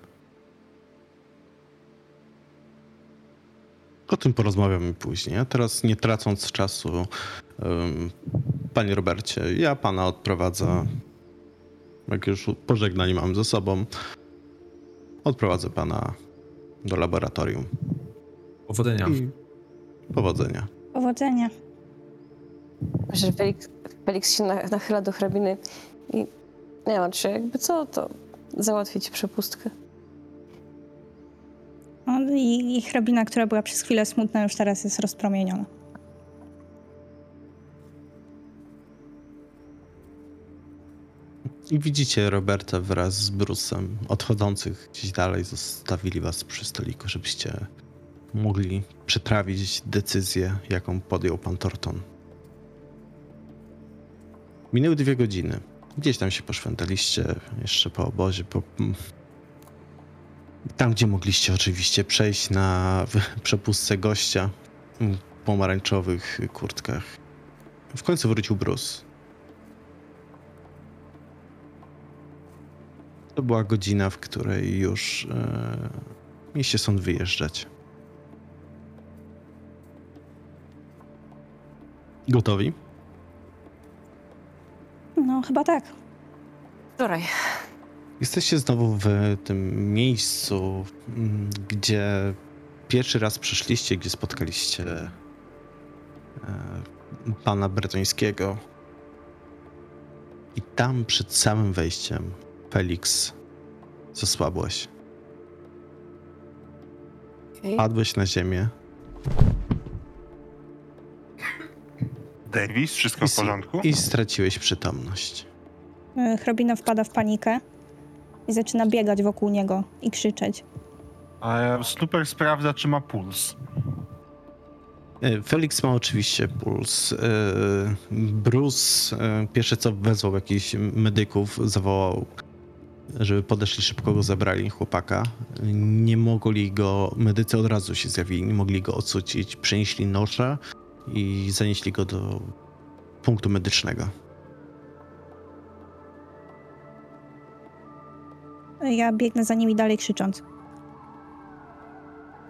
A: O tym porozmawiamy później. A teraz nie tracąc czasu, em, panie Robercie, ja pana odprowadzę. Jak już pożegnanie mam ze sobą, odprowadzę pana do laboratorium.
E: Powodzenia.
A: I powodzenia.
F: Powodzenia.
B: Myślę, że Felix, Felix się na- nachyla do hrabiny i nie ma, czy jakby co, to załatwić przepustkę.
F: No, i, I hrabina, która była przez chwilę smutna, już teraz jest rozpromieniona.
A: I widzicie Roberta wraz z Bruce'em odchodzących gdzieś dalej. Zostawili was przy stoliku, żebyście mogli przetrawić decyzję, jaką podjął pan Torton. Minęły dwie godziny. Gdzieś tam się poszwętaliście, jeszcze po obozie, po... Tam, gdzie mogliście oczywiście przejść na przepustce gościa w pomarańczowych kurtkach. W końcu wrócił Bruce. To była godzina, w której już e, mieliście stąd wyjeżdżać. Gotowi?
F: No, chyba tak.
B: Wczoraj.
A: Jesteście znowu w tym miejscu, mm, gdzie pierwszy raz przyszliście, gdzie spotkaliście e, pana bretońskiego. I tam przed samym wejściem Felix zasłabłeś.
B: Okej.
A: Padłeś na ziemię.
C: Elvis, wszystko w
A: I-
C: porządku?
A: I straciłeś przytomność.
F: Y, Hrabina wpada w panikę i zaczyna biegać wokół niego i krzyczeć.
C: A Snooper sprawdza, czy ma puls.
A: E, Felix ma oczywiście puls. E, Bruce e, pierwsze co wezwał jakichś medyków, zawołał, żeby podeszli szybko go zabrali, chłopaka. Nie mogli go, medycy od razu się zjawili, nie mogli go odsucić. Przenieśli noszę i zanieśli go do punktu medycznego.
F: Ja biegnę za nimi dalej krzycząc.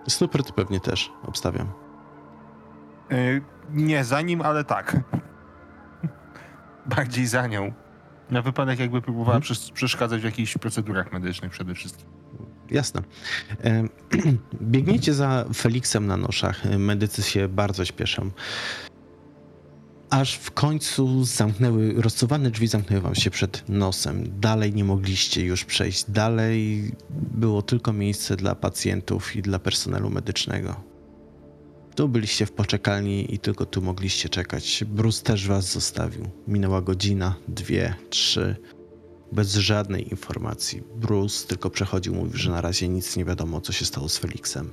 A: Super, ty pewnie też, obstawiam.
C: Yy, nie za nim, ale tak. Bardziej za nią. Na wypadek jakby próbowała przes- przeszkadzać w jakichś procedurach medycznych przede wszystkim.
A: Jasne. E, Biegniecie za Feliksem na noszach. Medycy się bardzo śpieszą. Aż w końcu zamknęły, rozsuwane drzwi zamknęły wam się przed nosem. Dalej nie mogliście już przejść. Dalej było tylko miejsce dla pacjentów i dla personelu medycznego. Tu byliście w poczekalni i tylko tu mogliście czekać. Bruce też was zostawił. Minęła godzina, dwie, trzy bez żadnej informacji. Bruce tylko przechodził, mówił, że na razie nic nie wiadomo, co się stało z Felixem.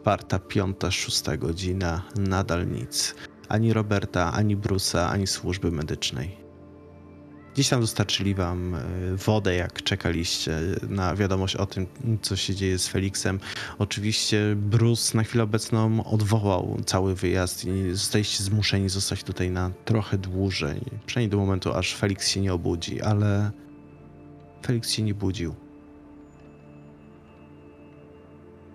A: Czwarta, piąta, szósta godzina, nadal nic. Ani Roberta, ani Bruce'a, ani służby medycznej. Dziś tam dostarczyli wam e, wodę, jak czekaliście na wiadomość o tym, co się dzieje z Felixem. Oczywiście Bruce na chwilę obecną odwołał cały wyjazd i zostaliście zmuszeni zostać tutaj na trochę dłużej. Przynajmniej do momentu, aż Felix się nie obudzi, ale Felix się nie budził.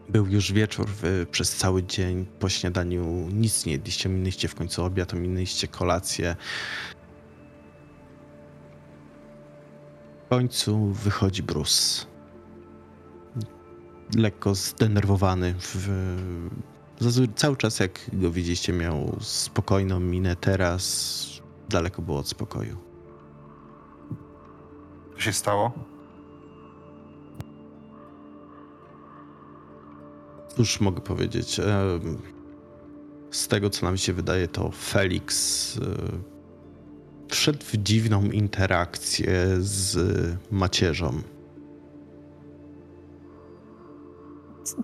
A: Był już wieczór, wy przez cały dzień po śniadaniu nic nie jedliście, minęliście w końcu obiad, minęliście kolację. W końcu wychodzi Bruce. Lekko zdenerwowany. W... Cały czas jak go widzieliście miał spokojną minę, teraz daleko było od spokoju.
C: Co się stało?
A: Cóż mogę powiedzieć? Em, Z tego, co nam się wydaje, to Felix e, wszedł w dziwną interakcję z macierzą.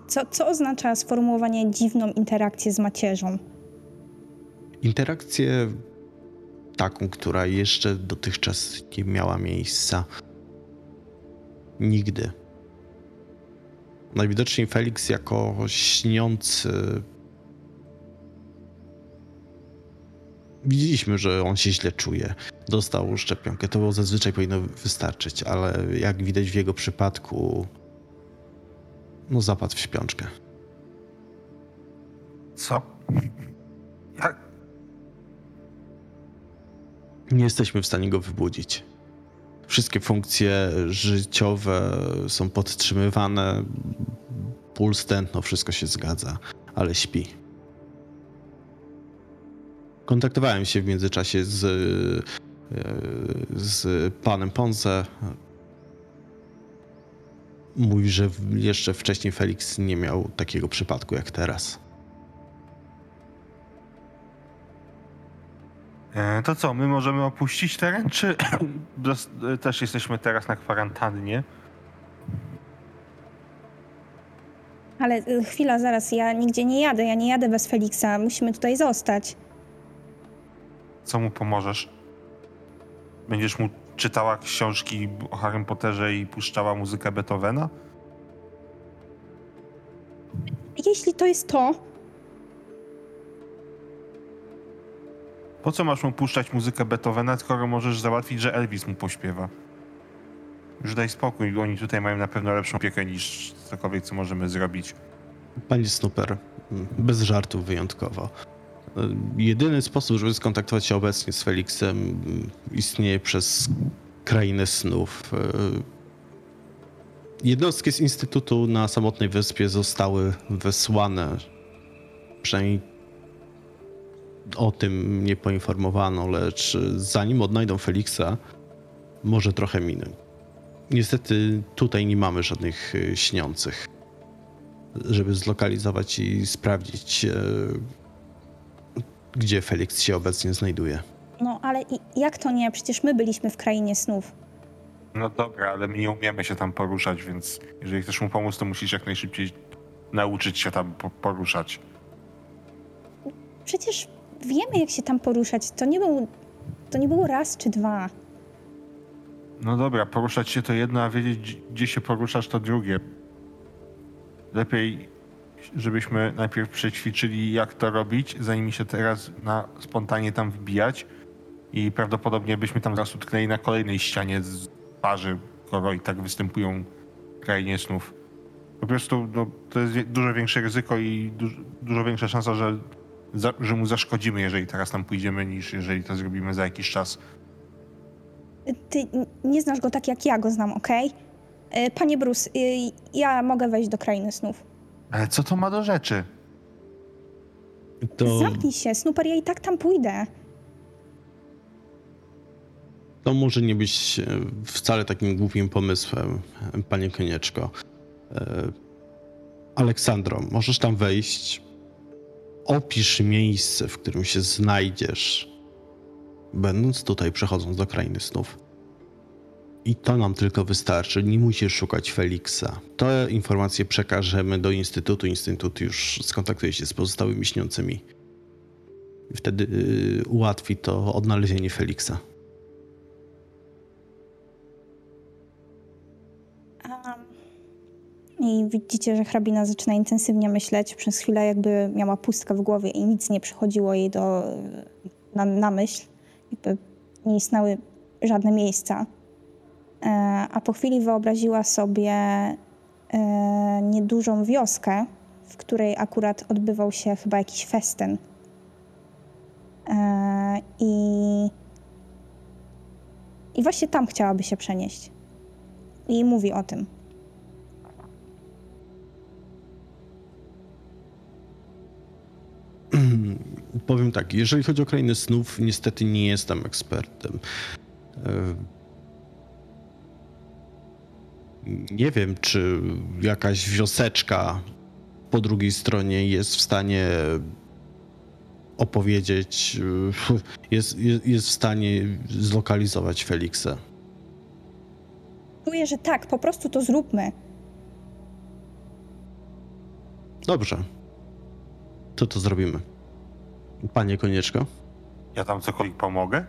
F: Co, co oznacza sformułowanie dziwną interakcję z macierzą?
A: Interakcję taką, która jeszcze dotychczas nie miała miejsca. Nigdy. Najwidoczniej Felix jako śniący. Widzieliśmy, że on się źle czuje. Dostał szczepionkę. To zazwyczaj powinno wystarczyć, ale jak widać w jego przypadku, no zapadł w śpiączkę.
C: Co? Jak?
A: Nie jesteśmy w stanie go wybudzić. Wszystkie funkcje życiowe są podtrzymywane. Puls, tętno, wszystko się zgadza, ale śpi. Kontaktowałem się w międzyczasie z, e, z panem Ponce. Mówi, że jeszcze wcześniej Felix nie miał takiego przypadku jak teraz.
C: To co, my możemy opuścić teren, czy e, też jesteśmy teraz na kwarantannie?
F: Ale y, chwila, zaraz, ja nigdzie nie jadę, ja nie jadę bez Feliksa, musimy tutaj zostać.
C: Co mu pomożesz? Będziesz mu czytała książki o Harrym Potterze i puszczała muzykę Beethovena?
F: Jeśli to jest to,
C: Po co masz mu puszczać muzykę Beethovena, skoro możesz załatwić, że Elvis mu pośpiewa? Już daj spokój, oni tutaj mają na pewno lepszą opiekę niż cokolwiek, co możemy zrobić.
A: Panie Snooper, bez żartów wyjątkowo. Jedyny sposób, żeby skontaktować się obecnie z Felixem, istnieje przez krainę snów. Jednostki z Instytutu na samotnej wyspie zostały wysłane. Przynajmniej o tym mnie poinformowano, lecz zanim odnajdą Felixa, może trochę minąć. Niestety tutaj nie mamy żadnych y, śniących żeby zlokalizować i sprawdzić, e, gdzie Felix się obecnie znajduje.
F: no ale i, jak to nie? Przecież my byliśmy w krainie snów.
C: No dobra, ale my nie umiemy się tam poruszać, więc jeżeli chcesz mu pomóc, to musisz jak najszybciej nauczyć się tam po- poruszać.
F: Przecież wiemy, jak się tam poruszać. To nie był, to nie było raz czy dwa.
C: No dobra, poruszać się to jedno, a wiedzieć, gdzie- się poruszasz, to drugie. Lepiej, żebyśmy najpierw przećwiczyli, jak to robić, zanim się teraz na spontanie tam wbijać. I prawdopodobnie byśmy tam zaraz utknęli na kolejnej ścianie z twarzy, skoro i tak występują krainie snów. Po prostu no, to jest dużo większe ryzyko i du dużo większa szansa, że, za, że mu zaszkodzimy, jeżeli teraz tam pójdziemy, niż jeżeli to zrobimy za jakiś czas.
F: Ty nie znasz go tak, jak ja go znam, okej? Y, Panie Bruce, y, ja mogę wejść do krainy snów.
C: Ale co to ma do rzeczy?
A: To,
F: Zamknij się, Snooper, ja i tak tam pójdę.
A: to może nie być e, wcale takim głupim pomysłem, e, panie Konieczko. E, Aleksandro, możesz tam wejść. Opisz miejsce, w którym się znajdziesz, będąc tutaj, przechodząc do krainy snów. I to nam tylko wystarczy. Nie musisz szukać Feliksa. Te informacje przekażemy do Instytutu. Instytut już skontaktuje się z pozostałymi śniącymi. Wtedy y, ułatwi to odnalezienie Feliksa.
F: I widzicie, że hrabina zaczyna intensywnie myśleć. Przez chwilę jakby miała pustkę w głowie i nic nie przychodziło jej do, na, na myśl. Jakby nie istniały żadne miejsca. E, a po chwili wyobraziła sobie e, niedużą wioskę, w której akurat odbywał się chyba jakiś festyn. E, I, I właśnie tam chciałaby się przenieść. I mówi o tym.
A: Powiem tak, jeżeli chodzi o krainę snów, niestety nie jestem ekspertem. E, Nie wiem, czy jakaś wioseczka po drugiej stronie jest w stanie opowiedzieć, e, jest, jest, jest w stanie zlokalizować Feliksa.
F: Czuję, że tak, po prostu to zróbmy.
A: Dobrze. To to zrobimy. Panie Konieczko?
C: Ja tam cokolwiek pomogę?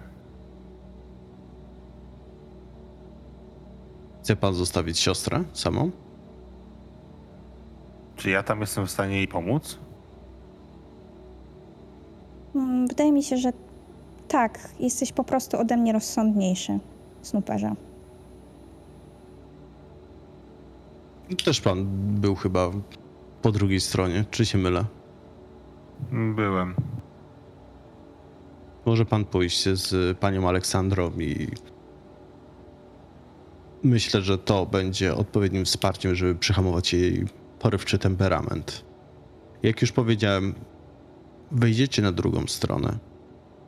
A: Chce pan zostawić siostrę samą?
C: Czy ja tam jestem w stanie jej pomóc?
F: Mm, Wydaje mi się, że tak, jesteś po prostu ode mnie rozsądniejszy, Snooperze.
A: Też pan był chyba po drugiej stronie, czy się mylę?
C: Byłem.
A: Może pan pójść z panią Aleksandrą i myślę, że to będzie odpowiednim wsparciem, żeby przyhamować jej porywczy temperament. Jak już powiedziałem, wejdziecie na drugą stronę,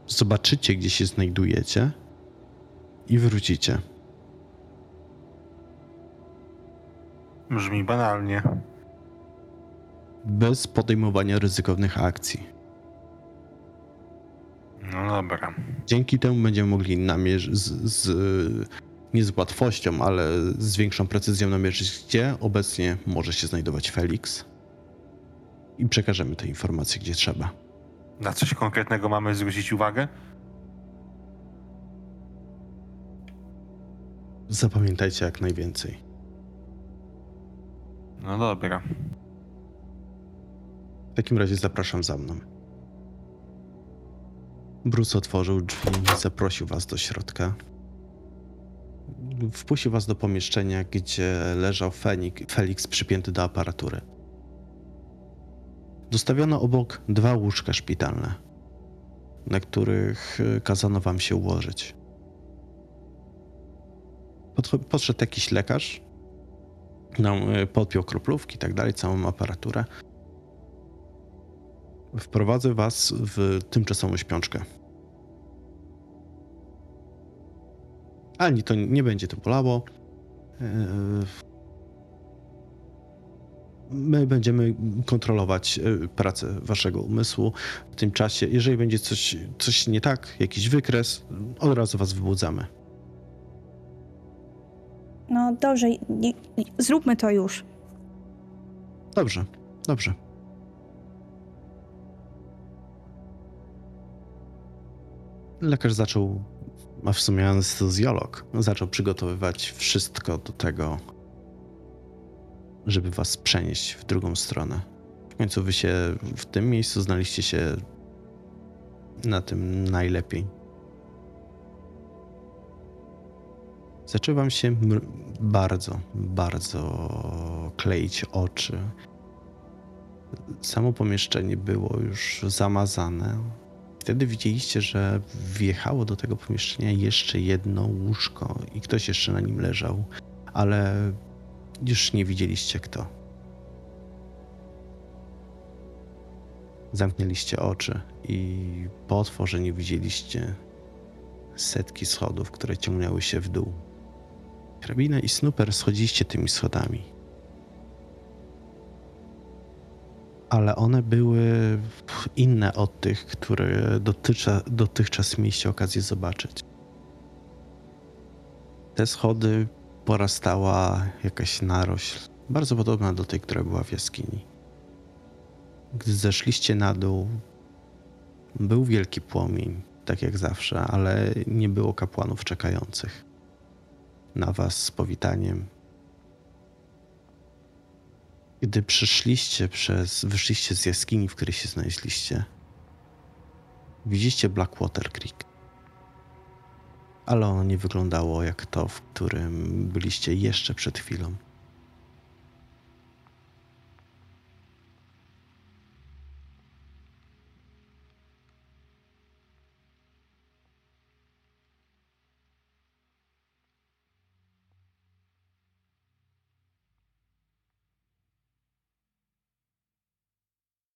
A: zobaczycie, gdzie się znajdujecie i wrócicie.
C: Brzmi banalnie.
A: Bez podejmowania ryzykownych akcji.
C: No dobra.
A: Dzięki temu będziemy mogli namierzyć z, z, nie z łatwością, ale z większą precyzją namierzyć, gdzie obecnie może się znajdować Felix. I przekażemy te informacje, gdzie trzeba.
C: Na coś konkretnego mamy zwrócić uwagę?
A: Zapamiętajcie jak najwięcej.
C: No dobra.
A: W takim razie zapraszam za mną. Bruce otworzył drzwi i zaprosił was do środka. Wpuścił was do pomieszczenia, gdzie leżał Fenik, Felix przypięty do aparatury. Dostawiono obok dwa łóżka szpitalne, na których kazano wam się ułożyć. Podszedł jakiś lekarz, nam e, podpiął kroplówki i tak dalej, całą aparaturę. Wprowadzę was w tymczasową śpiączkę. Ani to nie będzie to bolało. Eee, My będziemy kontrolować e, pracę waszego umysłu w tym czasie. Jeżeli będzie coś, coś nie tak, jakiś wykres, od razu was wybudzamy.
F: No dobrze, zróbmy to już.
A: Dobrze, dobrze. Lekarz zaczął, a w sumie anestezjolog, zaczął przygotowywać wszystko do tego, żeby was przenieść w drugą stronę. W końcu wy się w tym miejscu znaliście się na tym najlepiej. Zaczęły wam się bardzo, bardzo kleić oczy. Samo pomieszczenie było już zamazane. Wtedy widzieliście, że wjechało do tego pomieszczenia jeszcze jedno łóżko i ktoś jeszcze na nim leżał, ale już nie widzieliście kto. Zamknęliście oczy i po otworzeniu widzieliście setki schodów, które ciągnęły się w dół. Hrabina i Snooper schodziliście tymi schodami. Ale one były inne od tych, które dotycza, dotychczas mieliście okazję zobaczyć. Te schody porastała jakaś narośl, bardzo podobna do tej, która była w jaskini. Gdy zeszliście na dół, był wielki płomień, tak jak zawsze, ale nie było kapłanów czekających na was z powitaniem. Gdy przyszliście przez, wyszliście z jaskini, w której się znaleźliście, widzicie Blackwater Creek. Ale ono nie wyglądało jak to, w którym byliście jeszcze przed chwilą.